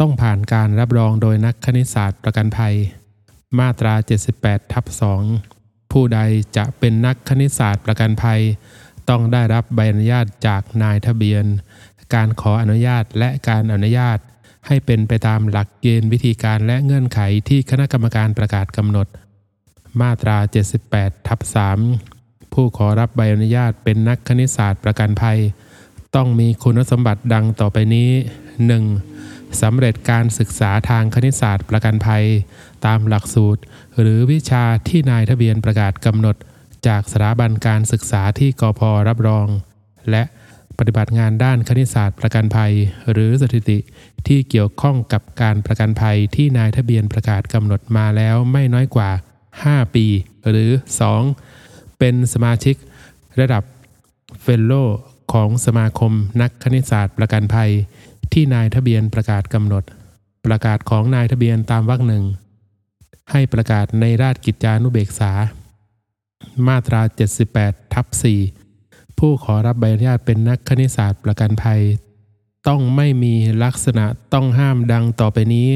[SPEAKER 1] ต้องผ่านการรับรองโดยนักคณิตศาสตร์ประกันภัย มาตรา 78ทับ2ผู้ใดจะเป็นนักคณิตศาสตร์ประกันภัย ต้องได้รับใบอนุญาตจากนายทะเบียน การขออนุญาตและการอนุญาต ให้เป็นไปตามหลักเกณฑ์วิธีการและเงื่อนไขที่คณะกรรมการประกาศกำหนด มาตรา 78ทับ3ผู้ขอรับใบอนุญาตเป็นนักคณิตศาสตร์ประกันภัย ต้องมีคุณสมบัติดังต่อไปนี้ 1. สำเร็จการศึกษาทางคณิตศาสตร์ประกันภัย ตามหลักสูตร หรือวิชาที่นายทะเบียนประกาศกำหนด จากสถาบันการศึกษาที่กพรับรอง และปฏิบัติงานด้านคณิตศาสตร์ประกันภัย หรือสถิติที่เกี่ยวข้องกับการประกันภัยที่นายทะเบียนประกาศกำหนดมาแล้วไม่น้อยกว่า 5 ปี หรือ 2. เป็นสมาชิกระดับเฟลโลของสมาคมนักคณิตศาสตร์ประกันภัย ที่นายทะเบียนประกาศกำหนด ประกาศของนายทะเบียนตามวรรคหนึ่งให้ประกาศในราชกิจจานุเบกษา มาตรา 78ทับ4ผู้ขอรับใบอนุญาตเป็นนักคณิตศาสตร์ประกันภัย ต้องไม่มีลักษณะต้องห้ามดังต่อไปนี้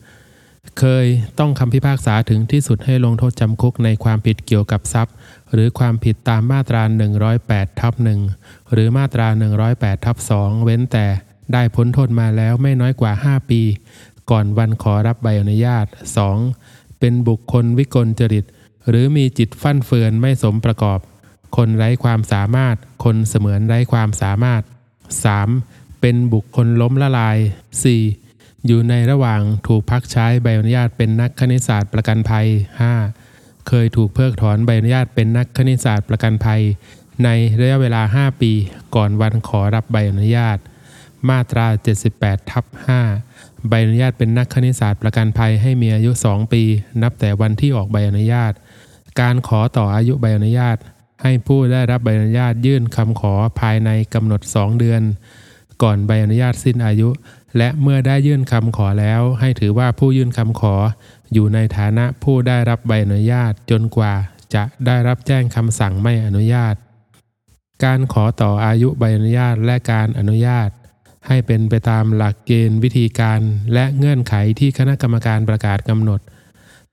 [SPEAKER 1] 1. เคยต้องคำพิพากษาถึงที่สุดให้ลงโทษจำคุกในความผิดเกี่ยวกับทรัพย์ หรือความผิดตามมาตรา 108ทับ1หรือมาตรา 108ทับ2เว้นแต่ได้พ้นโทษมาแล้วไม่น้อยกว่า 5 ปี ก่อนวันขอรับใบอนุญาต 2. เป็นบุคคลวิกลจริต หรือมีจิตฟั่นเฟือนไม่สมประกอบ คนไร้ความสามารถ คนเสมือนไร้ความสามารถ 3. เป็นบุคคลล้มละลาย 4. อยู่ในระหว่างถูกพักใช้ใบอนุญาตเป็นนักคณิตศาสตร์ประกันภัย 5. เคยถูกเพิกถอนใบอนุญาตเป็นนักคณิตศาสตร์ประกันภัย ในระยะเวลา 5 ปี ก่อนวันขอรับใบอนุญาต มาตรา 78ทับ5ใบอนุญาตเป็นนักคณิตศาสตร์ประกันภัยให้มีอายุ 2 ปี นับแต่วันที่ออกใบอนุญาต การขอต่ออายุใบอนุญาต ให้ผู้ได้รับใบอนุญาตยื่นคำขอภายในกำหนด 2 เดือน ก่อนใบอนุญาตสิ้นอายุ และเมื่อได้ยื่นคำขอแล้ว ให้ถือว่าผู้ยื่นคำขอ อยู่ในฐานะผู้ได้รับใบอนุญาตจนกว่าจะได้รับแจ้งคำสั่งไม่อนุญาต การขอต่ออายุใบอนุญาตและการอนุญาต ให้เป็นไปตามหลักเกณฑ์วิธีการและเงื่อนไขที่คณะกรรมการประกาศกำหนด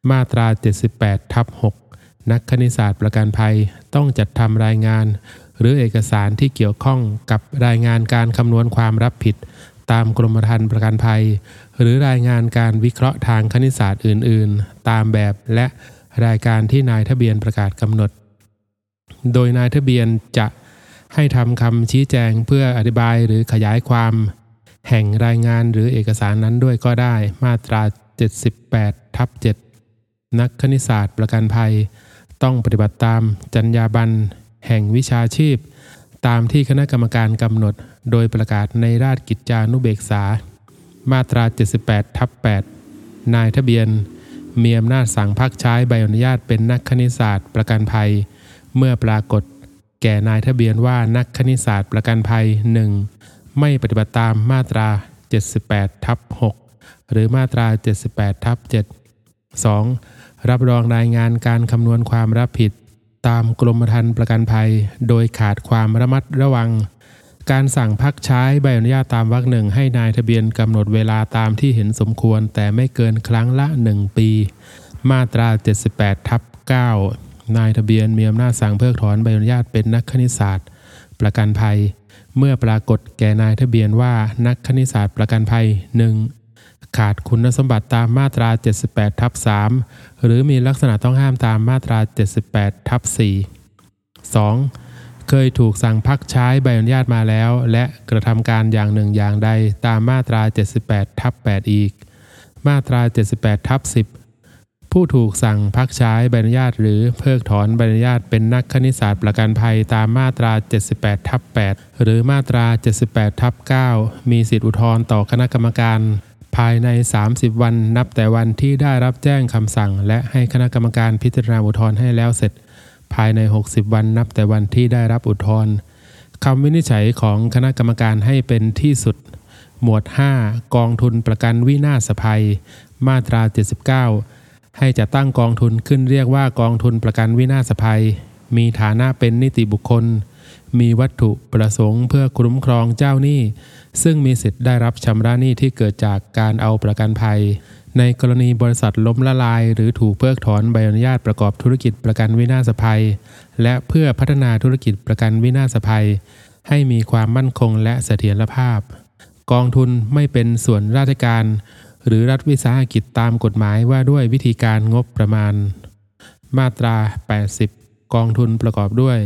[SPEAKER 1] มาตรา 78ทับ6 นักคณิตศาสตร์ประกันภัยต้องจัดทำรายงาน หรือเอกสารที่เกี่ยวข้องกับรายงานการคำนวณความรับผิด ตามกรมธรรม์ประกันภัย หรือรายงานการวิเคราะห์ทางคณิตศาสตร์อื่น ๆ ตามแบบและรายการที่นายทะเบียนประกาศกำหนด โดยนายทะเบียนจะให้ทำคำชี้แจงเพื่ออธิบายหรือขยายความ แห่งรายงานหรือเอกสารนั้นด้วยก็ได้มาตรา 78ทับ7นักคณิตศาสตร์ประกันภัย ต้องปฏิบัติตามจรรยาบรรณแห่งวิชาชีพ ตามที่คณะกรรมการกำหนด โดยประกาศในราชกิจจานุเบกษา มาตรา 78ทับ8นายทะเบียน มีอำนาจสั่งพักใช้ใบอนุญาตเป็นนักคณิตศาสตร์ประกันภัย เมื่อปรากฏ แก่นายทะเบียนว่านักคณิตศาสตร์ประกันภัย 1. ไม่ปฏิบัติตามมาตรา 78ทับ6หรือมาตรา 78ทับ7 2. รับรองรายงานการคำนวณความรับผิด ตามกรมธรรม์ประกันภัย โดยขาดความระมัดระวัง การสั่งพักใช้ใบอนุญาตตามวรรคหนึ่งให้นายทะเบียนกำหนดเวลาตามที่เห็นสมควร แต่ไม่เกินครั้งละ 1 ปี มาตรา 78ทับ9นายทะเบียนมีอำนาจสั่งเพิกถอนใบอนุญาตเป็นนักคณิตศาสตร์ ประกันภัย เมื่อปรากฏแก่นายทะเบียนว่านักคณิตศาสตร์ประกันภัย 1. ขาดคุณสมบัติตามมาตรา 78 ทับ 3 หรือมีลักษณะต้องห้ามตามมาตรา 78 ทับ 4 2. เคยถูกสั่งพักใช้ใบอนุญาตมาแล้ว และกระทำการอย่างหนึ่งอย่างใดตามมาตรา 78 ทับ 8 อีก มาตรา 78 ทับ 10 ผู้ถูกสั่งพักใช้ใบอนุญาต หรือเพิกถอนใบอนุญาตเป็นนักคณิตศาสตร์ประกันภัยตามมาตรา 78 ทับ 8 หรือมาตรา 78 ทับ 9 มีสิทธิอุทธรณ์ต่อคณะกรรมการ ภายใน 30 วันนับแต่วันที่ได้รับแจ้งคำสั่ง และให้คณะกรรมการพิจารณาอุทธรณ์ให้แล้วเสร็จ ภายใน 60 วันนับแต่วันที่ได้รับอุทธรณ์คำวินิจฉัยของคณะกรรมการให้เป็นที่สุด หมวด 5 กองทุนประกันวินาศภัย มาตรา 79 ให้จะตั้งกองทุนขึ้นเรียกว่ากองทุนประกันวินาศภัย มีฐานะเป็นนิติบุคคล มีวัตถุประสงค์เพื่อคุ้มครองเจ้าหนี้ ซึ่งมีสิทธิ์ได้รับชำระหนี้ที่เกิดจากการเอาประกันภัย ในกรณีบริษัทล้มละลาย หรือถูกเพิกถอนใบอนุญาตประกอบธุรกิจประกันวินาศภัย และเพื่อพัฒนาธุรกิจประกันวินาศภัย ให้มีความมั่นคงและเสถียรภาพ กองทุนไม่เป็นส่วนราชการ หรือรัฐวิสาหกิจตามกฎหมายว่าด้วยวิธีการงบประมาณ มาตรา 80 กองทุนประกอบด้วย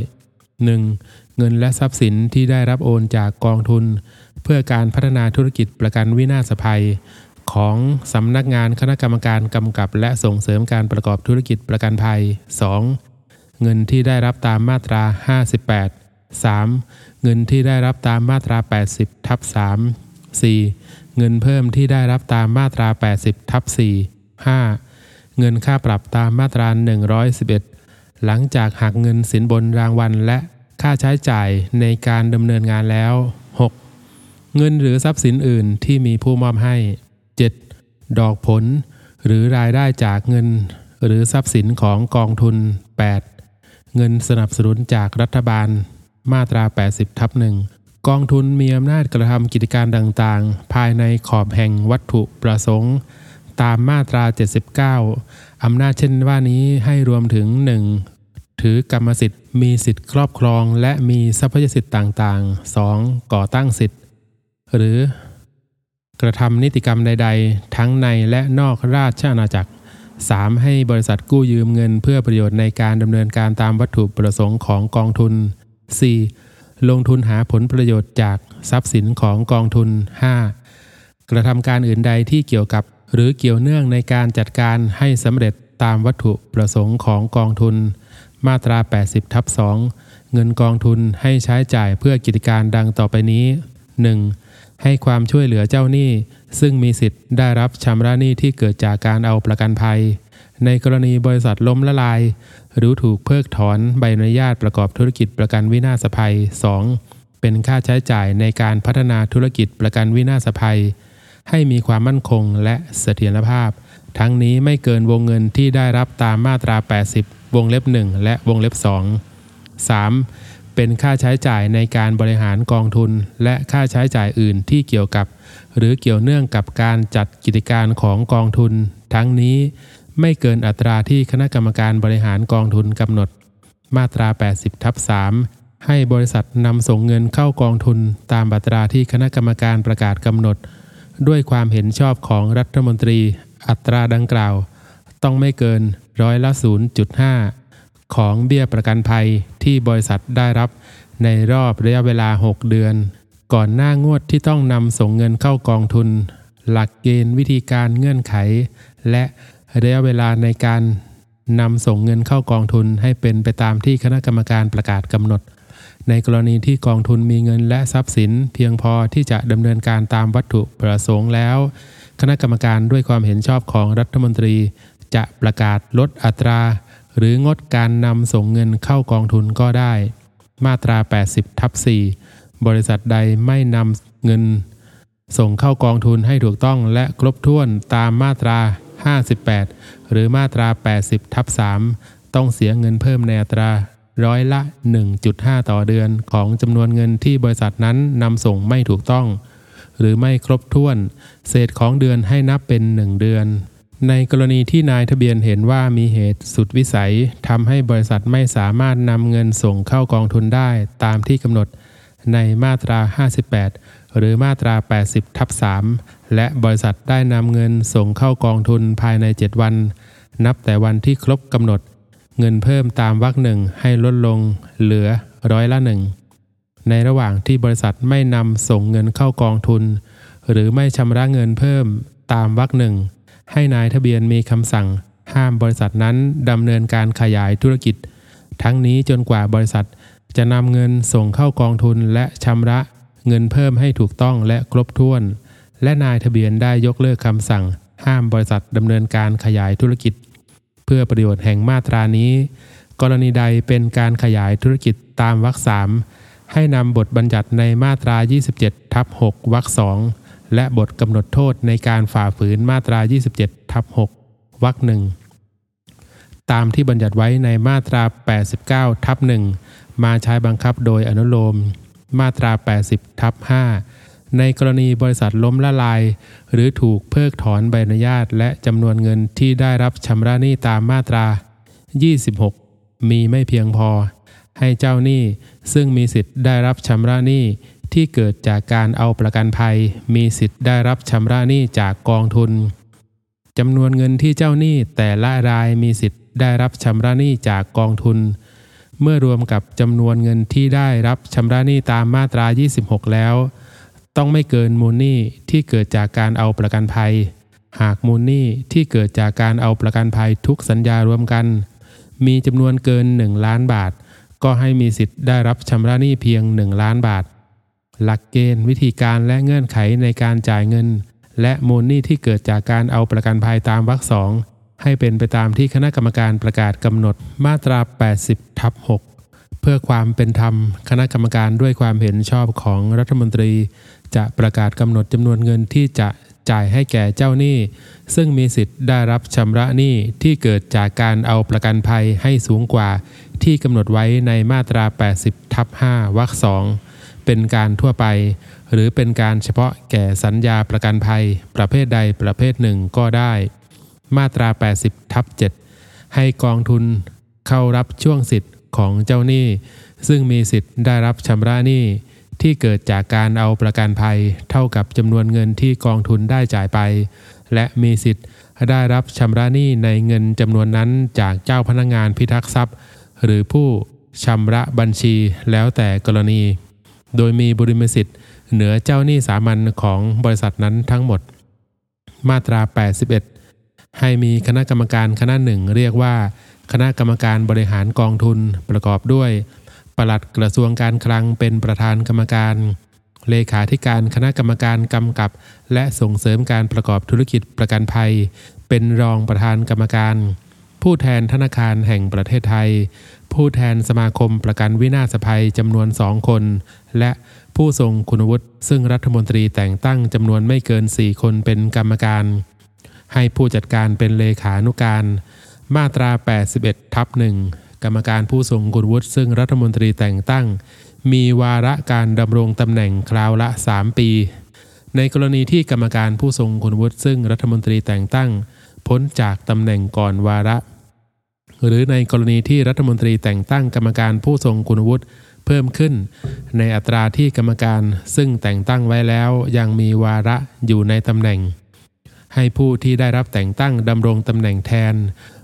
[SPEAKER 1] 1. เงินและทรัพย์สินที่ได้รับโอนจากกองทุน เพื่อการพัฒนาธุรกิจประกันวินาศภัย ของสำนักงานคณะกรรมการกำกับ และส่งเสริมการประกอบธุรกิจประกันภัย 2. เงินที่ได้รับตามมาตรา 58 3. เงินที่ได้รับตามมาตรา 80ทับ3 4. เงินเพิ่มที่ได้รับตามมาตรา 80ทับ4 5. เงินค่าปรับตามมาตรา 111 หลังจากหักเงินสินบนรางวัลและ ค่าใช้จ่ายในการดำเนินงานแล้ว 6. เงินหรือทรัพย์สินอื่นที่มีผู้มอบให้ 7. ดอกผล หรือรายได้จากเงิน หรือทรัพย์สินของกองทุน 8. เงินสนับสนุนจากรัฐบาล มาตรา 80ทับหนึ่งกองทุนมีอำนาจกระทำกิจการต่างๆ ภายในขอบแห่งวัตถุประสงค์ ตามมาตรา 79 อำนาจเช่นว่านี้ให้รวมถึง 1. ถือกรรมสิทธิ์ มีสิทธิ์ครอบครอง และมีทรัพยสิทธิ์ต่างๆ 2. ก่อตั้งสิทธิ์ หรือกระทำนิติกรรมใด ๆ ทั้งในและนอกราชอาณาจักร 3. ให้บริษัทกู้ยืมเงินเพื่อประโยชน์ในการดำเนินการตามวัตถุประสงค์ของกองทุน 4. ลงทุนหาผลประโยชน์จากทรัพย์สินของกองทุน 5. กระทำการอื่นใดที่เกี่ยวกับ หรือเกี่ยวเนื่องในการจัดการให้สำเร็จตามวัตถุประสงค์ของกองทุน มาตรา 80ทับ2เงินกองทุนให้ใช้จ่ายเพื่อกิจการดังต่อไปนี้ 1. ให้ความช่วยเหลือเจ้าหนี้ ซึ่งมีสิทธิ์ได้รับชำระหนี้ที่เกิดจากการเอาประกันภัย ในกรณีบริษัทล้มละลาย หรือถูกเพิกถอนใบอนุญาตประกอบธุรกิจประกันวินาศภัย 2. เป็นค่าใช้จ่ายในการพัฒนาธุรกิจประกันวินาศภัย ให้มีความมั่นคงและเสถียรภาพ ทั้งนี้ไม่เกินวงเงินที่ได้รับตามมาตรา 80 วงเล็บ 1 และวงเล็บ 2 3. เป็นค่าใช้จ่ายในการบริหารกองทุน และค่าใช้จ่ายอื่นที่เกี่ยวกับ หรือเกี่ยวเนื่องกับการจัดกิจการของกองทุน ทั้งนี้ไม่เกินอัตราที่คณะกรรมการบริหารกองทุนกำหนด มาตรา 80 ทับ 3 ให้บริษัทนำส่งเงินเข้ากองทุน ตามบัตราที่คณะกรรมการประกาศกำหนด ด้วยความเห็นชอบของรัฐมนตรี อัตราดังกล่าว ต้องไม่เกินร้อยละ 0.5 ของเบี้ยประกันภัยที่บริษัทได้รับ ในรอบระยะเวลา 6 เดือน ก่อนหน้างวดที่ต้องนำส่งเงินเข้ากองทุน หลักเกณฑ์วิธีการเงื่อนไข และระยะเวลาในการนำส่งเงินเข้ากองทุนให้เป็นไปตามที่คณะกรรมการประกาศกำหนด ในกรณีที่กองทุนมีเงินและทรัพย์สิน เพียงพอที่จะดำเนินการตามวัตถุประสงค์แล้ว คณะกรรมการด้วยความเห็นชอบของรัฐมนตรี จะประกาศลดอัตรา หรืองดการนำส่งเงินเข้ากองทุนก็ได้ มาตรา 80ทับ4บริษัทใดไม่นำเงิน ส่งเข้ากองทุนให้ถูกต้องและครบถ้วนตามมาตรา 58 หรือมาตรา 80ทับ3ต้องเสียเงินเพิ่มในอัตราร้อยละ 1.5 ต่อเดือนของจำนวนเงินที่บริษัทนั้นนำส่งไม่ถูกต้อง หรือไม่ครบถ้วน เศษของเดือนให้นับเป็น 1 เดือน ในกรณีที่นายทะเบียนเห็นว่ามีเหตุสุดวิสัยทำให้บริษัทไม่สามารถนำเงินส่งเข้ากองทุนได้ตามที่กำหนดในมาตรา 58 หรือมาตรา 80ทับ3และบริษัทได้นำเงินส่งเข้ากองทุนภายใน 7 วัน นับแต่วันที่ครบกำหนด เงินเพิ่มตามวรรคหนึ่งให้ลดลง เหลือร้อยละหนึ่ง ในระหว่างที่บริษัทไม่นำส่งเงินเข้ากองทุน หรือไม่ชำระเงินเพิ่มตามวรรคหนึ่ง ให้นายทะเบียนมีคำสั่ง ห้ามบริษัทนั้นดำเนินการขยายธุรกิจ ทั้งนี้จนกว่าบริษัทจะนำเงินส่งเข้ากองทุนและชำระเงินเพิ่มให้ถูกต้องและครบถ้วน และนายทะเบียนได้ยกเลิกคำสั่ง ห้ามบริษัทดำเนินการขยายธุรกิจ เพื่อประโยชน์แห่งมาตรานี้ กรณีใดเป็นการขยายธุรกิจตามวรรคสาม ให้นำบทบัญญัติในมาตรา 27 ทับ6วรรคสองและบทกำหนดโทษในการฝ่าฝืนมาตรา 27 ทับ6วรรคหนึ่งตามที่บัญญัติไว้ในมาตรา 89 ทับ1มาใช้บังคับโดยอนุโลม มาตรา 80 ทับ5ในกรณีบริษัทล้มละลาย หรือถูกเพิกถอนใบอนุญาต และจำนวนเงินที่ได้รับชำระหนี้ตามมาตรา 26 มีไม่เพียงพอ ให้เจ้าหนี้ซึ่งมีสิทธิ์ได้รับชำระหนี้ที่เกิดจากการเอาประกันภัย มีสิทธิ์ได้รับชำระหนี้จากกองทุนจำนวนเงินที่เจ้าหนี้แต่ละรายมีสิทธิ์ได้รับชำระหนี้จากกองทุน เมื่อรวมกับจำนวนเงินที่ได้รับชำระหนี้ตามมาตรา 26 แล้ว ต้องไม่เกินมูลหนี่ที่เกิดจากการเอาประกันภัย หากมูลหนี่ที่เกิดจากการเอาประกันภัยทุกสัญญารวมกัน มีจำนวนเกิน 1 ล้านบาท ก็ให้มีสิทธิ์ได้รับชำระหนี้เพียง 1 ล้านบาท หลักเกณฑ์วิธีการและเงื่อนไขในการจ่ายเงิน และมูลหนี่ที่เกิดจากการเอาประกันภัยตามวรรคสองให้เป็นไปตามที่คณะกรรมการประกาศกำหนดมาตรา 80ทับ6เพื่อความเป็นธรรม คณะกรรมการด้วยความเห็นชอบของรัฐมนตรี จะประกาศกำหนดจำนวนเงินที่จะ จ่ายให้แก่เจ้าหนี้ ซึ่งมีสิทธิ์ได้รับชำระหนี้ที่เกิดจากการเอาประกันภัยให้สูงกว่า ที่กำหนดไว้ในมาตรา 80ทับ5วรรคสองเป็นการทั่วไป หรือเป็นการเฉพาะแก่สัญญาประกันภัย ประเภทใดประเภทหนึ่งก็ได้ มาตรา 80ทับ7ให้กองทุนเข้ารับช่วงสิทธิ์ของเจ้าหนี้ ซึ่งมีสิทธิ์ได้รับชำระหนี้ ที่เกิดจากการเอาประกันภัย เท่ากับจำนวนเงินที่กองทุนได้จ่ายไป และมีสิทธิ์ได้รับชำระหนี้ในเงินจำนวนนั้นจากเจ้าพนักงงานพิทักษ์ทรัพย์ หรือผู้ชำระบัญชีแล้วแต่กรณี โดยมีบริมสิทธิ์เหนือเจ้าหนี้สามัญของบริษัทนั้นทั้งหมด มาตรา 81 ให้มีคณะกรรมการคณะหนึ่งเรียกว่า คณะกรรมการบริหารกองทุนประกอบด้วย ปลัดกระทรวงการคลังเป็นประธานกรรมการ เลขาธิการคณะกรรมการกำกับ และส่งเสริมการประกอบธุรกิจประกันภัย เป็นรองประธานกรรมการ ผู้แทนธนาคารแห่งประเทศไทย ผู้แทนสมาคมประกันวินาศภัยจำนวนสองคน และผู้ทรงคุณวุฒิซึ่งรัฐมนตรีแต่งตั้งจำนวนไม่เกิน 4 คนเป็นกรรมการ ให้ผู้จัดการเป็นเลขานุการ มาตรา 81ทับหนึ่ง กรรมการผู้ทรงคุณวุฒิซึ่งรัฐมนตรีแต่งตั้ง มีวาระการดำรงตำแหน่งคราวละ 3 ปี ในกรณีที่กรรมการผู้ทรงคุณวุฒิซึ่งรัฐมนตรีแต่งตั้ง พ้นจากตำแหน่งก่อนวาระ หรือในกรณีที่รัฐมนตรีแต่งตั้งกรรมการผู้ทรงคุณวุฒิเพิ่มขึ้น ในอัตราที่กรรมการซึ่งแต่งตั้งไว้แล้วยังมีวาระอยู่ในตำแหน่ง ให้ผู้ที่ได้รับแต่งตั้งดำรงตำแหน่งแทน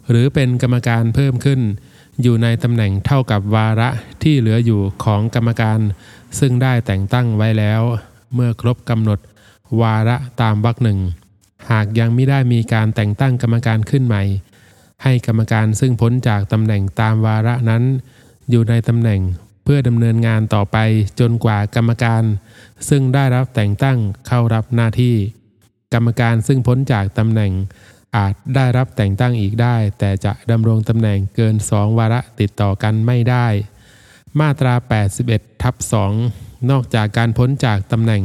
[SPEAKER 1] หรือเป็นกรรมการเพิ่มขึ้น อยู่ในตำแหน่งเท่ากับวาระที่เหลืออยู่ของกรรมการ ซึ่งได้แต่งตั้งไว้แล้ว เมื่อครบกำหนดวาระตามวรรคหนึ่ง หากยังไม่ได้มีการแต่งตั้งกรรมการขึ้นใหม่ ให้กรรมการซึ่งพ้นจากตำแหน่งตามวาระนั้น อยู่ในตำแหน่งเพื่อดำเนินงานต่อไปจนกว่ากรรมการ ซึ่งได้รับแต่งตั้งเข้ารับหน้าที่ กรรมการซึ่งพ้นจากตำแหน่ง อาจได้รับแต่งตั้งอีกได้ แต่จะดำรงตำแหน่งเกิน2วาระติดต่อกันไม่ได้ มาตรา 81ทับ2นอกจากการพ้นจากตำแหน่ง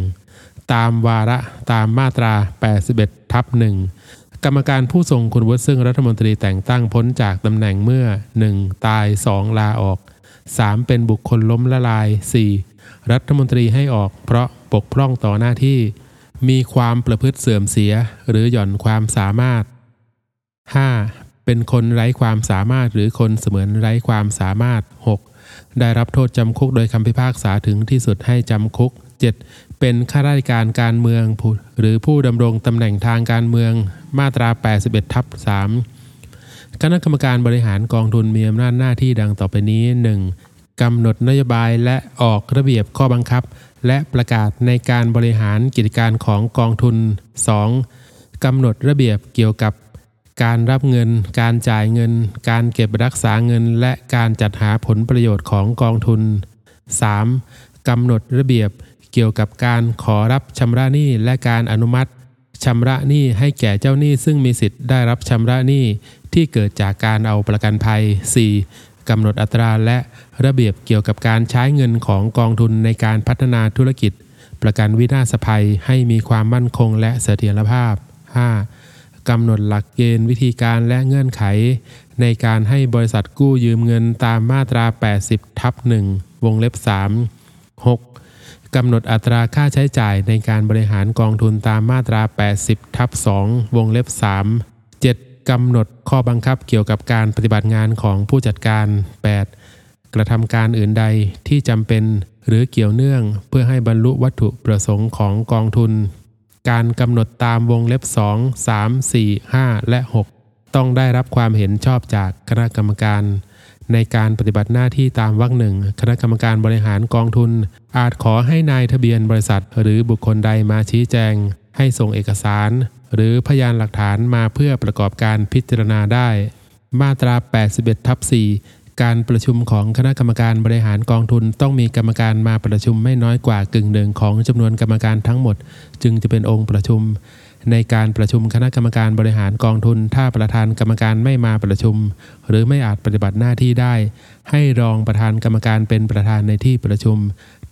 [SPEAKER 1] ตามวาระตามมาตรา 81ทับ1กรรมการผู้ทรงคุณวุฒิซึ่งรัฐมนตรีแต่งตั้งพ้นจากตำแหน่งเมื่อ 1. ตาย 2. ลาออก 3. เป็นบุคคลล้มละลาย 4. รัฐมนตรีให้ออกเพราะปกพร่องต่อหน้าที่ มีความประพฤติเสื่อมเสียหรือหย่อนความสามารถ 5. เป็นคนไร้ความสามารถหรือคนเสมือนไร้ความสามารถ 6. ได้รับโทษจำคุกโดยคำพิพากษาถึงที่สุดให้จำคุก 7. เป็นข้าราชการการเมือง หรือผู้ดำรงตำแหน่งทางการเมืองมาตรา 81ทับ3คณะกรรมการบริหารกองทุนมีอำนาจหน้าที่ดังต่อไปนี้ 1. กำหนดนโยบายและออกระเบียบข้อบังคับ และประกาศในการบริหารกิจการของกองทุน 2. กำหนดระเบียบเกี่ยวกับ การรับเงิน การจ่ายเงิน การเก็บรักษาเงิน และการจัดหาผลประโยชน์ของกองทุน 3. กำหนดระเบียบเกี่ยวกับการขอรับชำระหนี้และการอนุมัติชำระหนี้ให้แก่เจ้าหนี้ซึ่งมีสิทธิ์ได้รับชำระหนี้ที่เกิดจากการเอาประกันภัย 4. กำหนดอัตราและระเบียบเกี่ยวกับการใช้เงินของกองทุนในการพัฒนาธุรกิจ ประกันวินาศภัยให้มีความมั่นคงและเสถียรภาพ 5. กำหนดหลักเกณฑ์วิธีการและเงื่อนไข ในการให้บริษัทกู้ยืมเงินตามมาตรา 80 ทับ 1 วงเล็บ 3 6. กำหนดอัตราค่าใช้จ่ายในการบริหารกองทุนตามมาตรา 80 ทับ 2 วงเล็บ 3 7. กำหนดข้อบังคับเกี่ยวกับการปฏิบัติงานของผู้จัดการ 8. กระทำการอื่นใดที่จำเป็นหรือเกี่ยวเนื่องเพื่อให้บรรลุวัตถุประสงค์ของกองทุน การกำหนดตามวงเล็บ 2 3 4 5 และ 6 ต้องได้รับความเห็นชอบจากคณะกรรมการ ในการปฏิบัติหน้าที่ตามวรรคหนึ่งคณะกรรมการบริหารกองทุน อาจขอให้นายทะเบียนบริษัท หรือบุคคลใดมาชี้แจง ให้ส่งเอกสาร หรือพยานหลักฐานมาเพื่อประกอบการพิจารณาได้ มาตรา 81ทับ4 การประชุมของคณะกรรมการบริหารกองทุน ต้องมีกรรมการมาประชุมไม่น้อยกว่ากึ่งหนึ่งของจำนวนกรรมการทั้งหมด จึงจะเป็นองค์ประชุม ในการประชุมคณะกรรมการบริหารกองทุน ถ้าประธานกรรมการไม่มาประชุม หรือไม่อาจปฏิบัติหน้าที่ได้ ให้รองประธานกรรมการเป็นประธานในที่ประชุม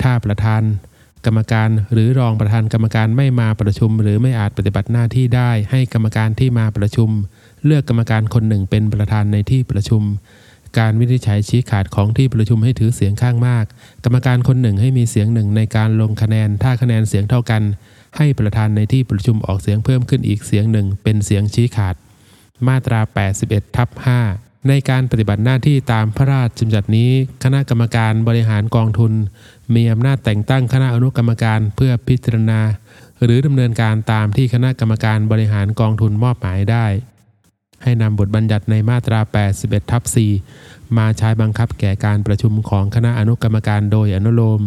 [SPEAKER 1] ถ้าประธานกรรมการหรือรองประธานกรรมการไม่มาประชุม หรือไม่อาจปฏิบัติหน้าที่ได้ ให้กรรมการที่มาประชุม เลือกกรรมการคนหนึ่งเป็นประธานในที่ประชุม การวินิจฉัยชี้ขาดของที่ประชุมให้ถือเสียงข้างมาก กรรมการคนหนึ่งให้มีเสียงหนึ่งในการลงคะแนน ถ้าคะแนนเสียงเท่ากัน ให้ประธานในที่ประชุมออกเสียงเพิ่มขึ้นอีกเสียงหนึ่งเป็นเสียงชี้ขาด มาตรา 81ทับ5ในการปฏิบัติหน้าที่ตามพระราชบัญญัตินี้ คณะกรรมการบริหารกองทุน มีอำนาจแต่งตั้งคณะอนุกรรมการเพื่อพิจารณา หรือดำเนินการตามที่คณะกรรมการบริหารกองทุนมอบหมายได้ ให้นำบทบัญญัติในมาตรา 81ทับ4มาใช้บังคับแก่การประชุมของคณะอนุกรรมการโดยอนุโลม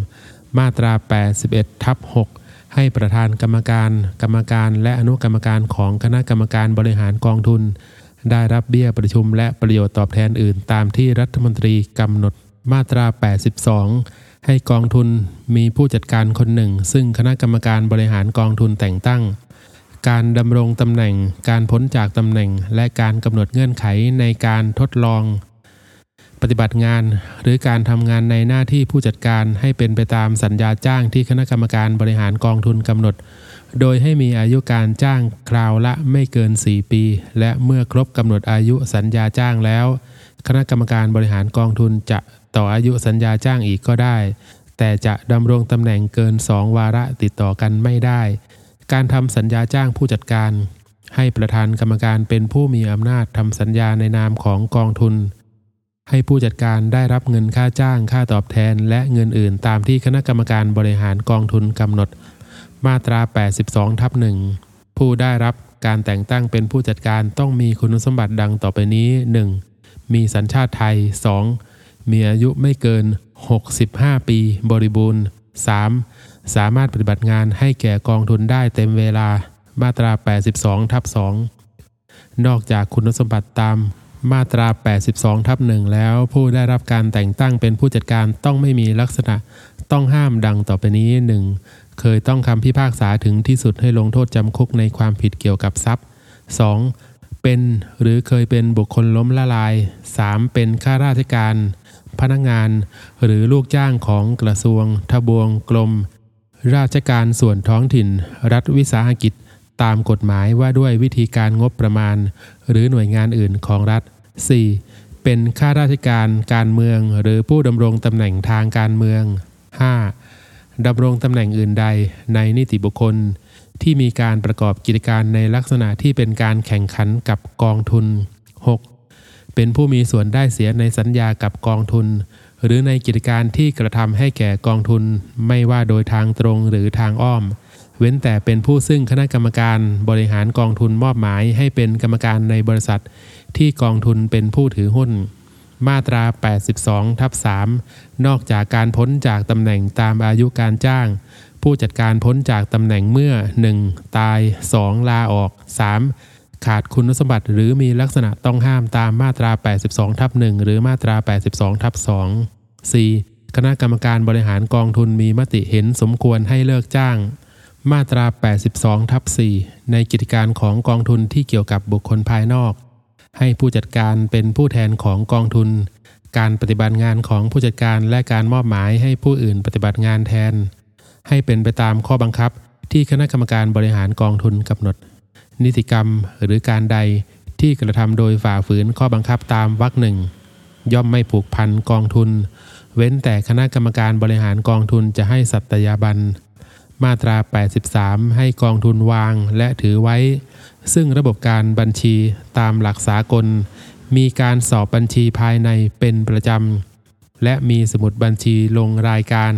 [SPEAKER 1] มาตรา 81ทับ6ให้ประธานกรรมการ กรรมการและอนุกรรมการของคณะกรรมการบริหารกองทุน ได้รับเบี้ยประชุมและประโยชน์ตอบแทนอื่น ตามที่รัฐมนตรีกำหนดมาตรา 82 ให้กองทุนมีผู้จัดการคนหนึ่ง ซึ่งคณะกรรมการบริหารกองทุนแต่งตั้ง การดำรงตำแหน่ง การพ้นจากตำแหน่ง และการกำหนดเงื่อนไขในการทดลอง ปฏิบัติงาน หรือการทำงานในหน้าที่ผู้จัดการให้เป็นไปตามสัญญาจ้างที่คณะกรรมการบริหารกองทุนกำหนด โดยให้มีอายุการจ้างคราวละไม่เกิน 4 ปี และเมื่อครบกำหนดอายุสัญญาจ้างแล้ว คณะกรรมการบริหารกองทุนจะต่ออายุสัญญาจ้างอีกก็ได้ แต่จะดำรงตำแหน่งเกิน 2 วาระติดต่อกันไม่ได้ การทำสัญญาจ้างผู้จัดการ ให้ประธานกรรมการเป็นผู้มีอำนาจทำสัญญาในนามของกองทุน ให้ผู้จัดการได้รับเงินค่าจ้างค่าตอบแทน และเงินอื่นตามที่คณะกรรมการบริหารกองทุนกำหนด มาตรา 82ทับหนึ่งผู้ได้รับการแต่งตั้งเป็นผู้จัดการต้องมีคุณสมบัติดังต่อไปนี้ 1. มีสัญชาติไทย 2. มีอายุไม่เกิน 65 ปี บริบูรณ์ 3. สามารถปฏิบัติงานให้แก่กองทุนได้เต็มเวลามาตรา 82 ทับ 2 นอกจากคุณสมบัติตามมาตรา 82 ทับหนึ่งแล้วผู้ได้รับการแต่งตั้งเป็นผู้จัดการต้องไม่มีลักษณะต้องห้ามดังต่อไปนี้ 1. เคยต้องคำพิพากษาถึงที่สุดให้ลงโทษจำคุกในความผิดเกี่ยวกับทรัพย์ 2. เป็นหรือเคยเป็นบุคคลล้มละลาย 3. เป็นข้าราชการ พนักงาน หรือลูกจ้างของกระทรวง ทบวงกรม ราชการส่วนท้องถิ่น รัฐวิสาหกิจ ตามกฎหมายว่าด้วยวิธีการงบประมาณ หรือหน่วยงานอื่นของรัฐ 4. เป็นข้าราชการการเมือง หรือผู้ดำรงตำแหน่งทางการเมือง 5. ดำรงตำแหน่งอื่นใดในนิติบุคคล ที่มีการประกอบกิจการในลักษณะที่เป็นการแข่งขันกับกองทุน 6. เป็นผู้มีส่วนได้เสียในสัญญากับกองทุน หรือในกิจการที่กระทำให้แก่กองทุน ไม่ว่าโดยทางตรงหรือทางอ้อม เว้นแต่เป็นผู้ซึ่งคณะกรรมการบริหารกองทุนมอบหมายให้เป็นกรรมการในบริษัท ที่กองทุนเป็นผู้ถือหุ้น มาตรา 82ทับ3นอกจากการพ้นจากตำแหน่งตามอายุการจ้าง ผู้จัดการพ้นจากตำแหน่งเมื่อ 1. ตาย 2. ลาออก 3. ขาดคุณสมบัติหรือมีลักษณะต้องห้ามตามมาตรา 82ทับ1หรือมาตรา 82ทับ2 4. คณะกรรมการบริหารกองทุนมีมติเห็นสมควรให้เลิกจ้าง มาตรา 82ทับ4ในกิจการของกองทุนที่เกี่ยวกับบุคคลภายนอก ให้ผู้จัดการเป็นผู้แทนของกองทุน การปฏิบัติงานของผู้จัดการและการมอบหมายให้ผู้อื่นปฏิบัติงานแทน ให้เป็นไปตามข้อบังคับที่คณะกรรมการบริหารกองทุนกำหนด นิติกรรมหรือการใดที่กระทำโดยฝ่าฝืนข้อบังคับตามวรรคหนึ่งย่อมไม่ผูกพันกองทุน เว้นแต่คณะกรรมการบริหารกองทุนจะให้สัตยาบัน มาตรา 83 ให้กองทุนวางและถือไว้ ซึ่งระบบการบัญชีตามหลักสากล มีการสอบบัญชีภายในเป็นประจำ และมีสมุดบัญชีลงรายการ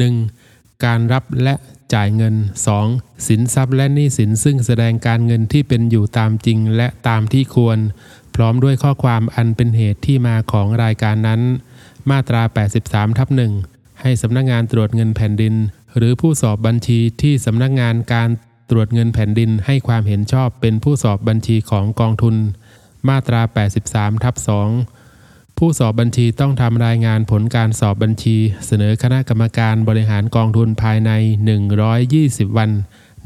[SPEAKER 1] 1. การรับและจ่ายเงิน 2. สินทรัพย์และหนี้สินซึ่งแสดงการเงินที่เป็นอยู่ตามจริงและตามที่ควร พร้อมด้วยข้อความอันเป็นเหตุที่มาของรายการนั้น มาตรา 83ทับหนึ่งให้สำนักงานตรวจเงินแผ่นดิน หรือผู้สอบบัญชีที่สำนักงานการตรวจเงินแผ่นดินให้ความเห็นชอบเป็นผู้สอบบัญชีของกองทุน มาตรา 83ทับ2ผู้สอบบัญชีต้องทำรายงานผลการสอบบัญชี เสนอคณะกรรมการบริหารกองทุนภายใน 120 วัน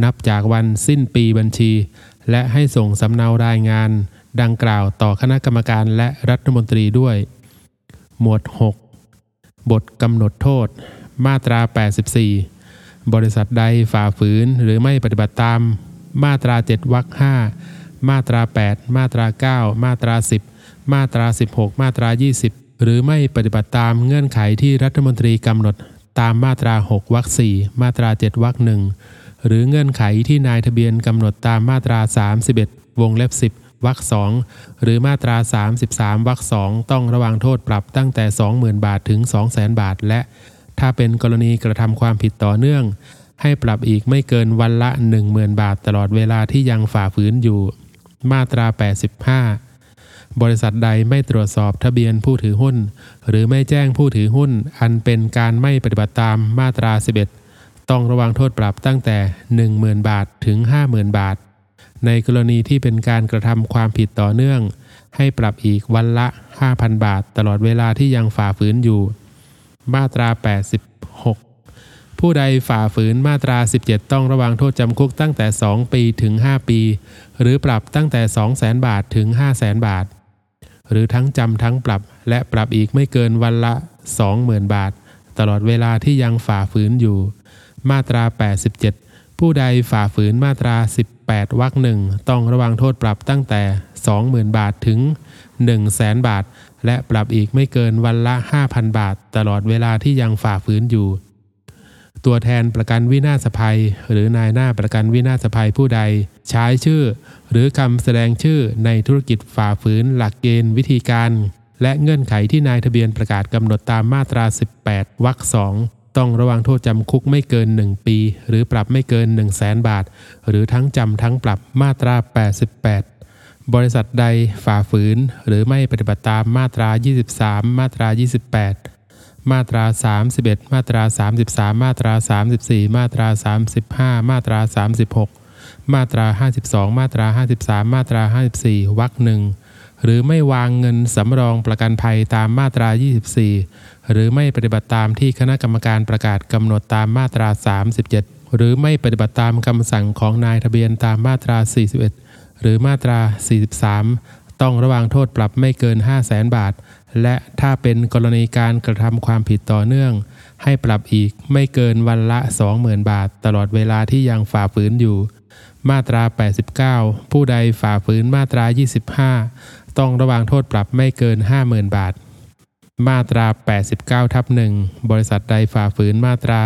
[SPEAKER 1] นับจากวันสิ้นปีบัญชี และให้ส่งสำเนารายงาน ดังกล่าวต่อคณะกรรมการและรัฐมนตรีด้วย หมวด 6 บทกำหนดโทษ มาตรา 84 บริษัทใดฝ่าฝืนหรือไม่ปฏิบัติตาม มาตรา 7วรรค5มาตรา 8 มาตรา 9 มาตรา 10 มาตรา 16 มาตรา 20 หรือไม่ปฏิบัติตามเงื่อนไขที่รัฐมนตรีกำหนดตามมาตรา 6วรรค4มาตรา 7วรรคหนึ่งหรือเงื่อนไขที่นายทะเบียนกำหนดตามมาตรา 31 วงเล็บ 10 วรรคสองหรือมาตรา 33 วรรคสองต้องระวังโทษปรับตั้งแต่ 20,000 บาทถึง 200,000 บาท และถ้าเป็นกรณีกระทำความผิดต่อเนื่อง ให้ปรับอีกไม่เกินวันละ 10,000 บาทตลอดเวลาที่ยังฝ่าฝืนอยู่ มาตรา 85 บริษัทใดไม่ตรวจสอบทะเบียนผู้ถือหุ้น หรือไม่แจ้งผู้ถือหุ้น อันเป็นการไม่ปฏิบัติตามมาตรา 11 ต้องระวังโทษปรับตั้งแต่ 10,000 บาทถึง 50,000 บาท ในกรณีที่เป็นการกระทำความผิดต่อเนื่อง ให้ปรับอีกวันละ 5,000 บาท ตลอดเวลาที่ยังฝ่าฝืนอยู่ มาตรา 86 ผู้ใดฝ่าฝืนมาตรา 17 ต้องระวังโทษจำคุกตั้งแต่ 2 ปีถึง 5 ปี หรือปรับตั้งแต่ 200,000 บาทถึง 500,000 บาท หรือทั้งจำทั้งปรับและปรับอีกไม่เกินวันละ 20,000 บาท ตลอดเวลาที่ยังฝ่าฝืนอยู่ มาตรา 87ผู้ใดฝ่าฝืนมาตรา 18วรรคหนึ่งต้องระวังโทษปรับตั้งแต่ 20,000 บาทถึง 100,000 บาท และปรับอีกไม่เกินวันละ 5,000 บาท ตลอดเวลาที่ยังฝ่าฝืนอยู่ ตัวแทนประกันวินาศภัย หรือนายหน้าประกันวินาศภัยผู้ใด ใช้ชื่อ หรือคำแสดงชื่อในธุรกิจฝ่าฝืนหลักเกณฑ์วิธีการ และเงื่อนไขที่นายทะเบียนประกาศกำหนดตามมาตรา 18วรรคสอง ต้องระวังโทษจำคุกไม่เกิน 1 ปี หรือปรับไม่เกิน 1 0 0 0 0แบาท หรือทั้งจำทั้งปรับมาตรา 88 บริษัทใดฝ่าฝืน หรือไม่ปฏิบัติตามมาตรา 23 มาตรา 28 มาตรา 31 มาตรา 33 มาตรา 34 มาตรา 35 มาตรา 36 มาตรา 52 มาตรา 53 มาตรา 54วรรคหนึ่ง หรือไม่วางเงินสำรองประกันภัยตามมาตรา 24 หรือไม่ปฏิบัติตามที่คณะกรรมการประกาศกำหนดตามมาตรา 37 หรือไม่ปฏิบัติตามคำสั่งของนายทะเบียนตามมาตรา 41 หรือมาตรา 43 ต้องระวังโทษปรับไม่เกิน 5 0 0แสนบาท และถ้าเป็นกรณีการกระทำความผิดต่อเนื่อง ให้ปรับอีกไม่เกินวันละ 20,000 บาท ตลอดเวลาที่ยังฝ่าฝืนอยู่ มาตรา 89 ผู้ใดฝ่าฝืนมาตรา 25 ต้องระวังโทษปรับไม่เกิน 50,000 บาท มาตรา 89 ทับ1บริษัทใดฝ่าฝืนมาตรา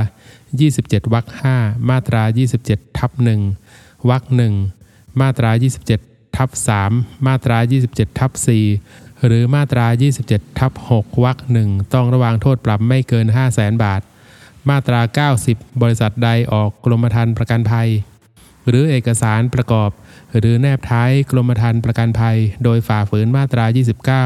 [SPEAKER 1] 27วรรค5มาตรา 27 ทับ1วรรค1มาตรา 27 ทับ3มาตรา 27 ทับ4หรือมาตรา 27 ทับ6วรรค1ต้องระวังโทษปรับไม่เกิน 5 0 0แสนบาท มาตรา 90 บริษัทใดออกกรมธรรม์ประกันภัย หรือเอกสารประกอบ หรือแนบท้ายกรมธรรม์ประกันภัย โดยฝ่าฝืนมาตรา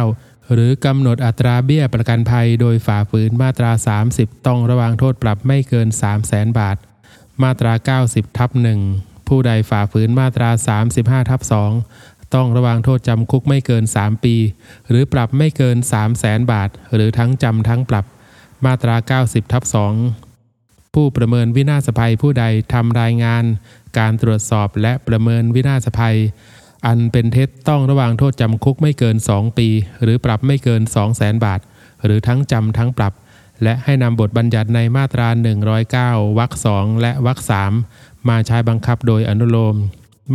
[SPEAKER 1] 29 หรือกำหนดอัตราเบี้ยประกันภัย โดยฝ่าฝืนมาตรา 30 ต้องระวังโทษปรับไม่เกิน 3 0 0แสนบาท มาตรา 90ทับ1ผู้ใดฝ่าฝืนมาตรา 35ทับ2ต้องระวังโทษจำคุกไม่เกิน 3 ปี หรือปรับไม่เกิน 3 0 0แสนบาท หรือทั้งจำทั้งปรับ มาตรา 90ทับ2ผู้ประเมินวินาศภัยผู้ใดทำรายงาน การตรวจสอบและประเมินวินาศภัย อันเป็นเท็จต้องระวังโทษจำคุกไม่เกิน 2 ปี หรือปรับไม่เกิน 2 0 0แสนบาท หรือทั้งจำทั้งปรับ และให้นำบทบัญญัติในมาตรา 109วรรค2และวรรค3มาใช้บังคับโดยอนุโลม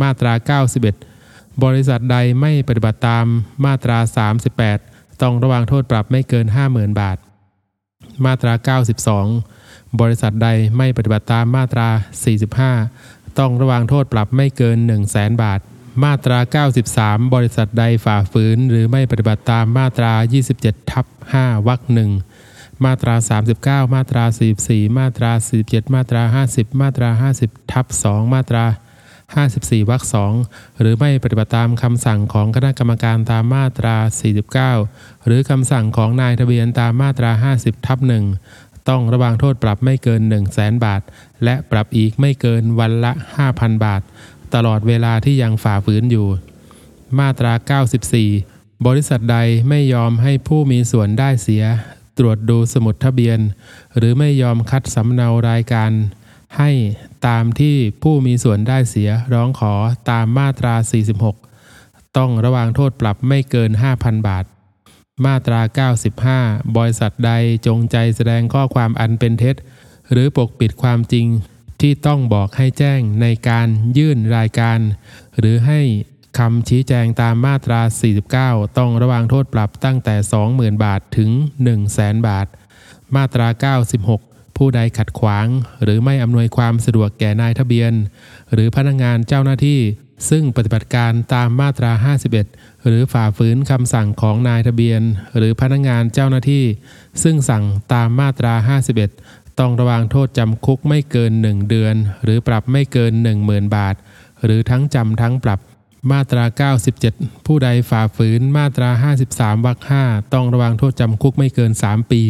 [SPEAKER 1] มาตรา 91 บริษัทใดไม่ปฏิบัติตามมาตรา 38 ต้องระวังโทษปรับไม่เกิน 50,000 บาท มาตรา 92บริษัทใดไม่ปฏิบัติตามมาตรา 45 ต้องระวังโทษปรับไม่เกิน 1 0 0 0 0แสนบาท มาตรา 93 บริษัทใดฝ่าฝืน หรือไม่ปฏิบัติตามมาตรา 27 ทับ 5 วรรคหนึ่งมาตรา 39 มาตรา 44 มาตรา 47 มาตรา 50 มาตรา 50 ทับ 2 มาตรา 54 วรรค 2 หรือไม่ปฏิบัติตามคำสั่งของคณะกรรมการตามมาตรา 49 หรือคำสั่งของนายทะเบียนตามมาตรา 50 ทับ 1 ต้องระวังโทษปรับไม่เกิน 1 0 0 0 0แสนบาท และปรับอีกไม่เกินวันละ 5,000 บาท ตลอดเวลาที่ยังฝ่าฝืนอยู่ มาตรา 94 บริษัทใดไม่ยอมให้ผู้มีส่วนได้เสีย ตรวจดูสมุดทะเบียน หรือไม่ยอมคัดสำเนารายการ ให้ตามที่ผู้มีส่วนได้เสียร้องขอตามมาตรา 46 ต้องระวังโทษปรับไม่เกิน 5,000 บาท มาตรา 95 บริษัทใดจงใจแสดงข้อความอันเป็นเท็จ หรือปกปิดความจริงที่ต้องบอกให้แจ้งในการยื่นรายการ หรือให้คำชี้แจงตามมาตรา 49 ต้องระวางโทษปรับตั้งแต่ 20,000 บาทถึง 100,000 บาท มาตรา 96 ผู้ใดขัดขวาง หรือไม่อำนวยความสะดวกแก่นายทะเบียน หรือพนักงานเจ้าหน้าที่ ซึ่งปฏิบัติการตามมาตรา 51 หรือฝ่าฝืนคำสั่งของนายทะเบียน หรือพนักงานเจ้าหน้าที่ ซึ่งสั่งตามมาตรา 51 ต้องระวางโทษจำคุกไม่เกิน 1 เดือน หรือปรับไม่เกิน 10,000 บาท หรือทั้งจำทั้งปรับมาตรา 97 ผู้ใดฝ่าฝืนมาตรา 53วรรค5ต้องระวางโทษจำคุกไม่เกิน 3 ปี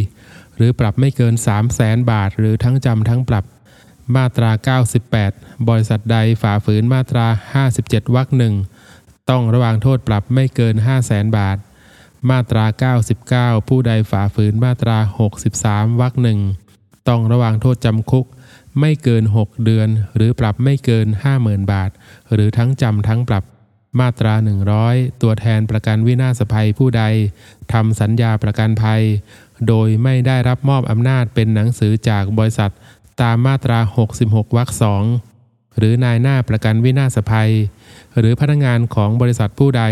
[SPEAKER 1] หรือปรับไม่เกิน 3 0 0แสนบาท หรือทั้งจำทั้งปรับ มาตรา 98 บริษัทใดฝ่าฝืนมาตรา 57 วรรคหนึ่งต้องระวางโทษปรับไม่เกิน 5 0 0แสนบาท มาตรา 99 ผู้ใดฝ่าฝืนมาตรา 63 วรรคหนึ่งต้องระวางโทษจำคุก ไม่เกิน 6 เดือน หรือปรับไม่เกิน 50,000 บาท หรือทั้งจำทั้งปรับมาตรา 100 ตัวแทนประกันวินาศภัยผู้ใด ทำสัญญาประกันภัย โดยไม่ได้รับมอบอำนาจเป็นหนังสือจากบริษัทตามมาตรา 66 วรรคสองหรือนายหน้าประกันวินาศภัย หรือพนักงานของบริษัทผู้ใด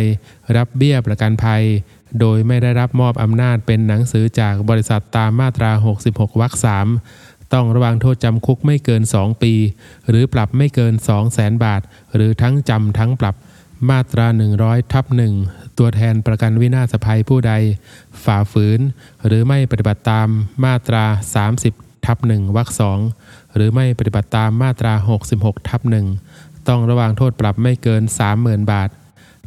[SPEAKER 1] รับเบี้ยประกันภัย โดยไม่ได้รับมอบอำนาจเป็นหนังสือจากบริษัทตามมาตรา 66 วรรคสามต้องระวังโทษจำคุกไม่เกิน 2 ปี หรือปรับไม่เกิน 2 0 0แสนบาท หรือทั้งจำทั้งปรับ มาตรา100ทับหนึ่งตัวแทนประกันวินาศภัยผู้ใด ฝ่าฝืน หรือไม่ปฏิบัติตามมาตรา 30ทับหนึ่งวรรคสองหรือไม่ปฏิบัติตามมาตรา 66ทับหนึ่งต้องระวางโทษปรับไม่เกิน 30,000 บาท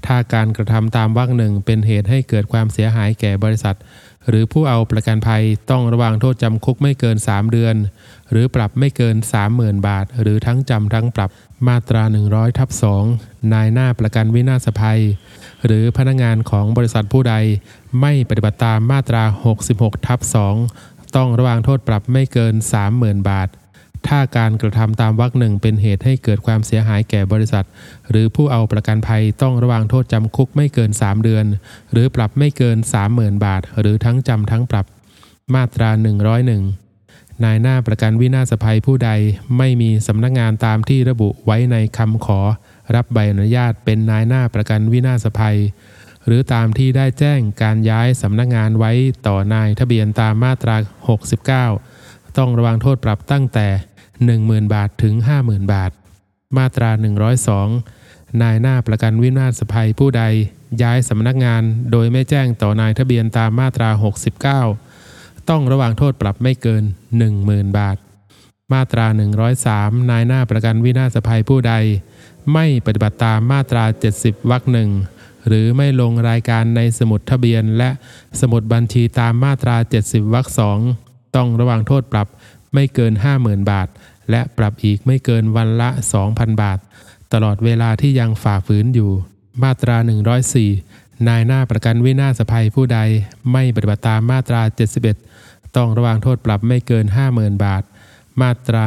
[SPEAKER 1] ถ้าการกระทำตามวรรคหนึ่งเป็นเหตุให้เกิดความเสียหายแก่บริษัท หรือผู้เอาประกันภัยต้องระวางโทษจำคุกไม่เกิน 3 เดือน หรือปรับไม่เกิน 30,000 บาท หรือทั้งจำทั้งปรับ มาตรา 100ทับ2นายหน้าประกันวินาศภัย หรือพนักงานของบริษัทผู้ใด ไม่ปฏิบัติตามมาตรา 66ทับ2ต้องระวางโทษปรับไม่เกิน 30,000 บาท ถ้าการกระทำตามวรรคหนึ่งเป็นเหตุให้เกิดความเสียหายแก่บริษัท หรือผู้เอาประกันภัยต้องระวางโทษจำคุกไม่เกิน 3 เดือน หรือปรับไม่เกิน 30,000 บาท หรือทั้งจำทั้งปรับ มาตรา 101 นายหน้าประกันวินาศภัยผู้ใดไม่มีสำนักงานตามที่ระบุไว้ในคำขอ รับใบอนุญาตเป็นนายหน้าประกันวินาศภัย หรือตามที่ได้แจ้งการย้ายสำนักงานไว้ต่อนายทะเบียนตามมาตรา 69 ต้องระวังโทษปรับตั้งแต่ 10,000 บาทถึง 50,000 บาท มาตรา 102 นายหน้าประกันวินาศภัยผู้ใดย้ายสำนักงานโดยไม่แจ้งต่อนายทะเบียนตามมาตรา 69 ต้องระวังโทษปรับไม่เกิน 10,000 บาท มาตรา 103 นายหน้าประกันวินาศภัยผู้ใด ไม่ปฏิบัติตามมาตรา 70วรรคหนึ่งหรือไม่ลงรายการในสมุดทะเบียน และสมุดบัญชีตามมาตรา 70วรรคสองต้องระวังโทษปรับไม่เกิน 50,000 บาท และปรับอีกไม่เกินวันละ 2,000 บาท ตลอดเวลาที่ยังฝ่าฝืนอยู่ มาตรา 104 นายหน้าประกันวินาศภัยผู้ใด ไม่ปฏิบัติตามมาตรา 71 ต้องระวังโทษปรับไม่เกิน 50,000 บาท มาตรา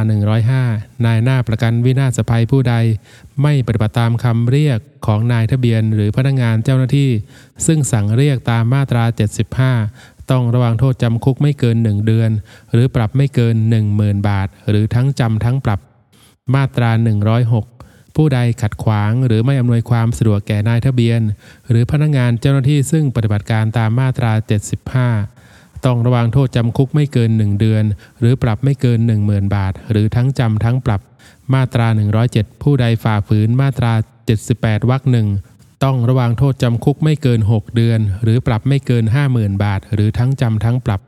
[SPEAKER 1] 105 นายหน้าประกันวินาศภัยผู้ใด ไม่ปฏิบัติตามคำเรียกของนายทะเบียนหรือพนักงานเจ้าหน้าที่ ซึ่งสั่งเรียกตามมาตรา 75ต้องระวังโทษจำคุกไม่เกิน 1 เดือน หรือปรับไม่เกิน 10,000 บาท หรือทั้งจำทั้งปรับ มาตรา 106 ผู้ใดขัดขวางหรือไม่อำนวยความสะดวกแก่นายทะเบียน หรือพนักงานเจ้าหน้าที่ซึ่งปฏิบัติการตามมาตรา 75 ต้องระวังโทษจำคุกไม่เกิน 1 เดือน หรือปรับไม่เกิน 10,000 บาท หรือทั้งจำทั้งปรับ มาตรา 107 ผู้ใดฝ่าฝืนมาตรา 78วรรคหนึ่งต้องระวังโทษจำคุกไม่เกิน 6 เดือน หรือปรับไม่เกิน 50,000 บาท หรือทั้งจำทั้งปรับ